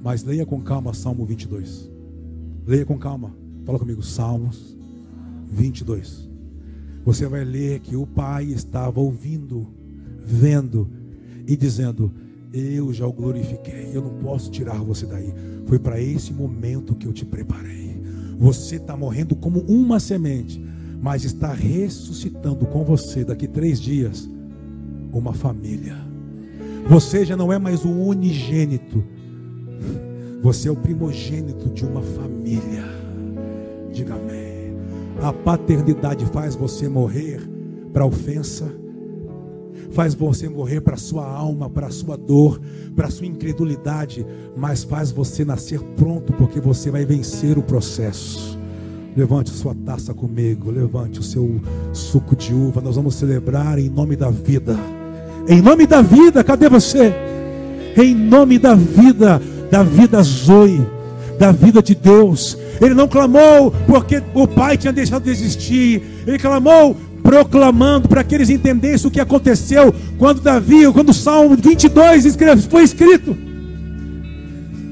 Mas leia com calma Salmo 22. Leia com calma. Fala comigo, Salmos 22. Você vai ler que o pai estava ouvindo, vendo e dizendo: Eu já o glorifiquei, eu não posso tirar você daí. Foi para esse momento que eu te preparei. Você está morrendo como uma semente, mas está ressuscitando com você daqui três dias uma família. Você já não é mais o unigênito, você é o primogênito de uma família. Diga amém. A paternidade faz você morrer para a ofensa, faz você morrer para a sua alma, para a sua dor, para a sua incredulidade, mas faz você nascer pronto, porque você vai vencer o processo. Levante sua taça comigo, levante o seu suco de uva. Nós vamos celebrar em nome da vida. Em nome da vida, cadê você? Em nome da vida, da vida Zoe, da vida de Deus. Ele não clamou porque o pai tinha deixado de existir. Ele clamou proclamando para que eles entendessem o que aconteceu quando Davi, quando o Salmo 22 foi escrito.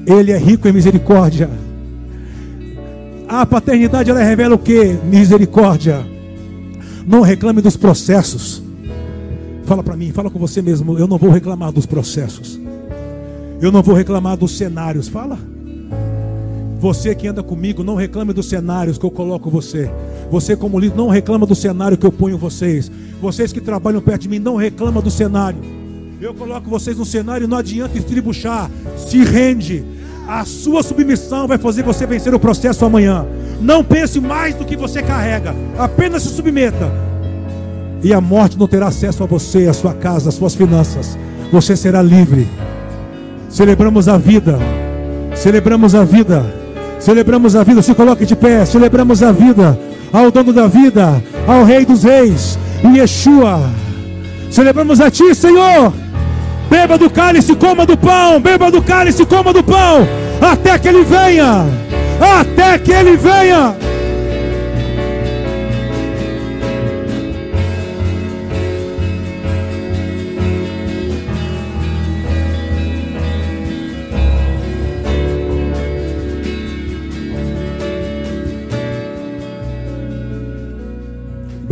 Ele é rico em misericórdia a paternidade ela revela o que? Misericórdia. Não reclame dos processos. Fala para mim, fala com você mesmo. Eu não vou reclamar dos processos. Eu não vou reclamar dos cenários. Fala. Você que anda comigo, não reclame dos cenários que eu coloco você. Você, como líder, não reclama do cenário que eu ponho vocês. Vocês que trabalham perto de mim, não reclama do cenário. Eu coloco vocês no cenário, não adianta estribuchar. Se rende a sua submissão vai fazer você vencer o processo amanhã. Não pense mais do que você carrega, apenas se submeta. E a morte não terá acesso a você, a sua casa, as suas finanças. Você será livre. Celebramos a vida. Celebramos a vida. Celebramos a vida. Se coloque de pé. Celebramos a vida. Ao dono da vida, ao Rei dos Reis, Yeshua. Celebramos a Ti, Senhor. Beba do cálice, coma do pão. Beba do cálice, coma do pão. Até que ele venha. Até que ele venha.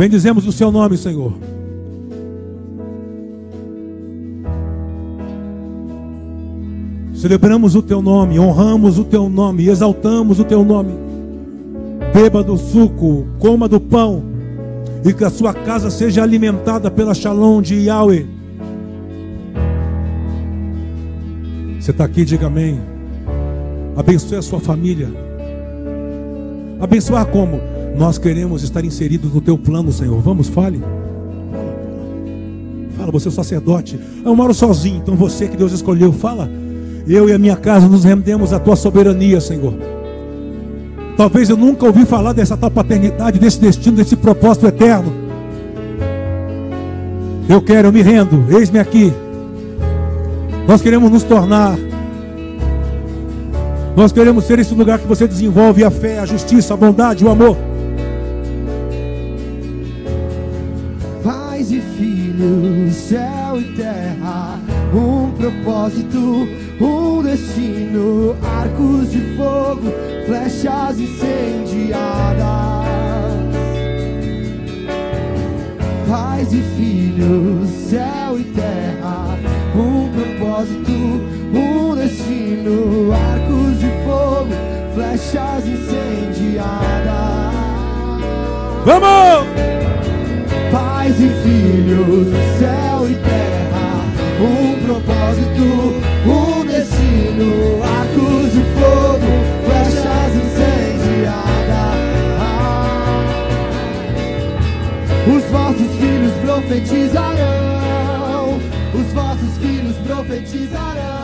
Bendizemos o seu nome, Senhor. Celebramos o teu nome, honramos o teu nome, exaltamos o teu nome. Beba do suco, coma do pão, e que a sua casa seja alimentada pela shalom de Yahweh. Você está aqui, diga amém. Abençoe a sua família. Abençoar como? Nós queremos estar inseridos no teu plano, Senhor. Vamos, fale. Fala, você é sacerdote. Eu moro sozinho, então você que Deus escolheu, fala eu e a minha casa nos rendemos à tua soberania, Senhor. Talvez eu nunca ouvi falar dessa tal paternidade, desse destino, desse propósito eterno. Eu quero, eu me rendo, eis-me aqui. Nós queremos nos tornar. Nós queremos ser esse lugar que você desenvolve a fé, a justiça, a bondade, o amor. Céu e terra, um propósito um destino, arcos de fogo, flechas incendiadas. Pais e filhos, céu e terra, um propósito, um destino, arcos de fogo, flechas incendiadas. Vamos! Pais e filhos, céu e terra, um propósito, um destino, arcos de fogo, flechas incendiadas. Os vossos filhos profetizarão, os vossos filhos profetizarão.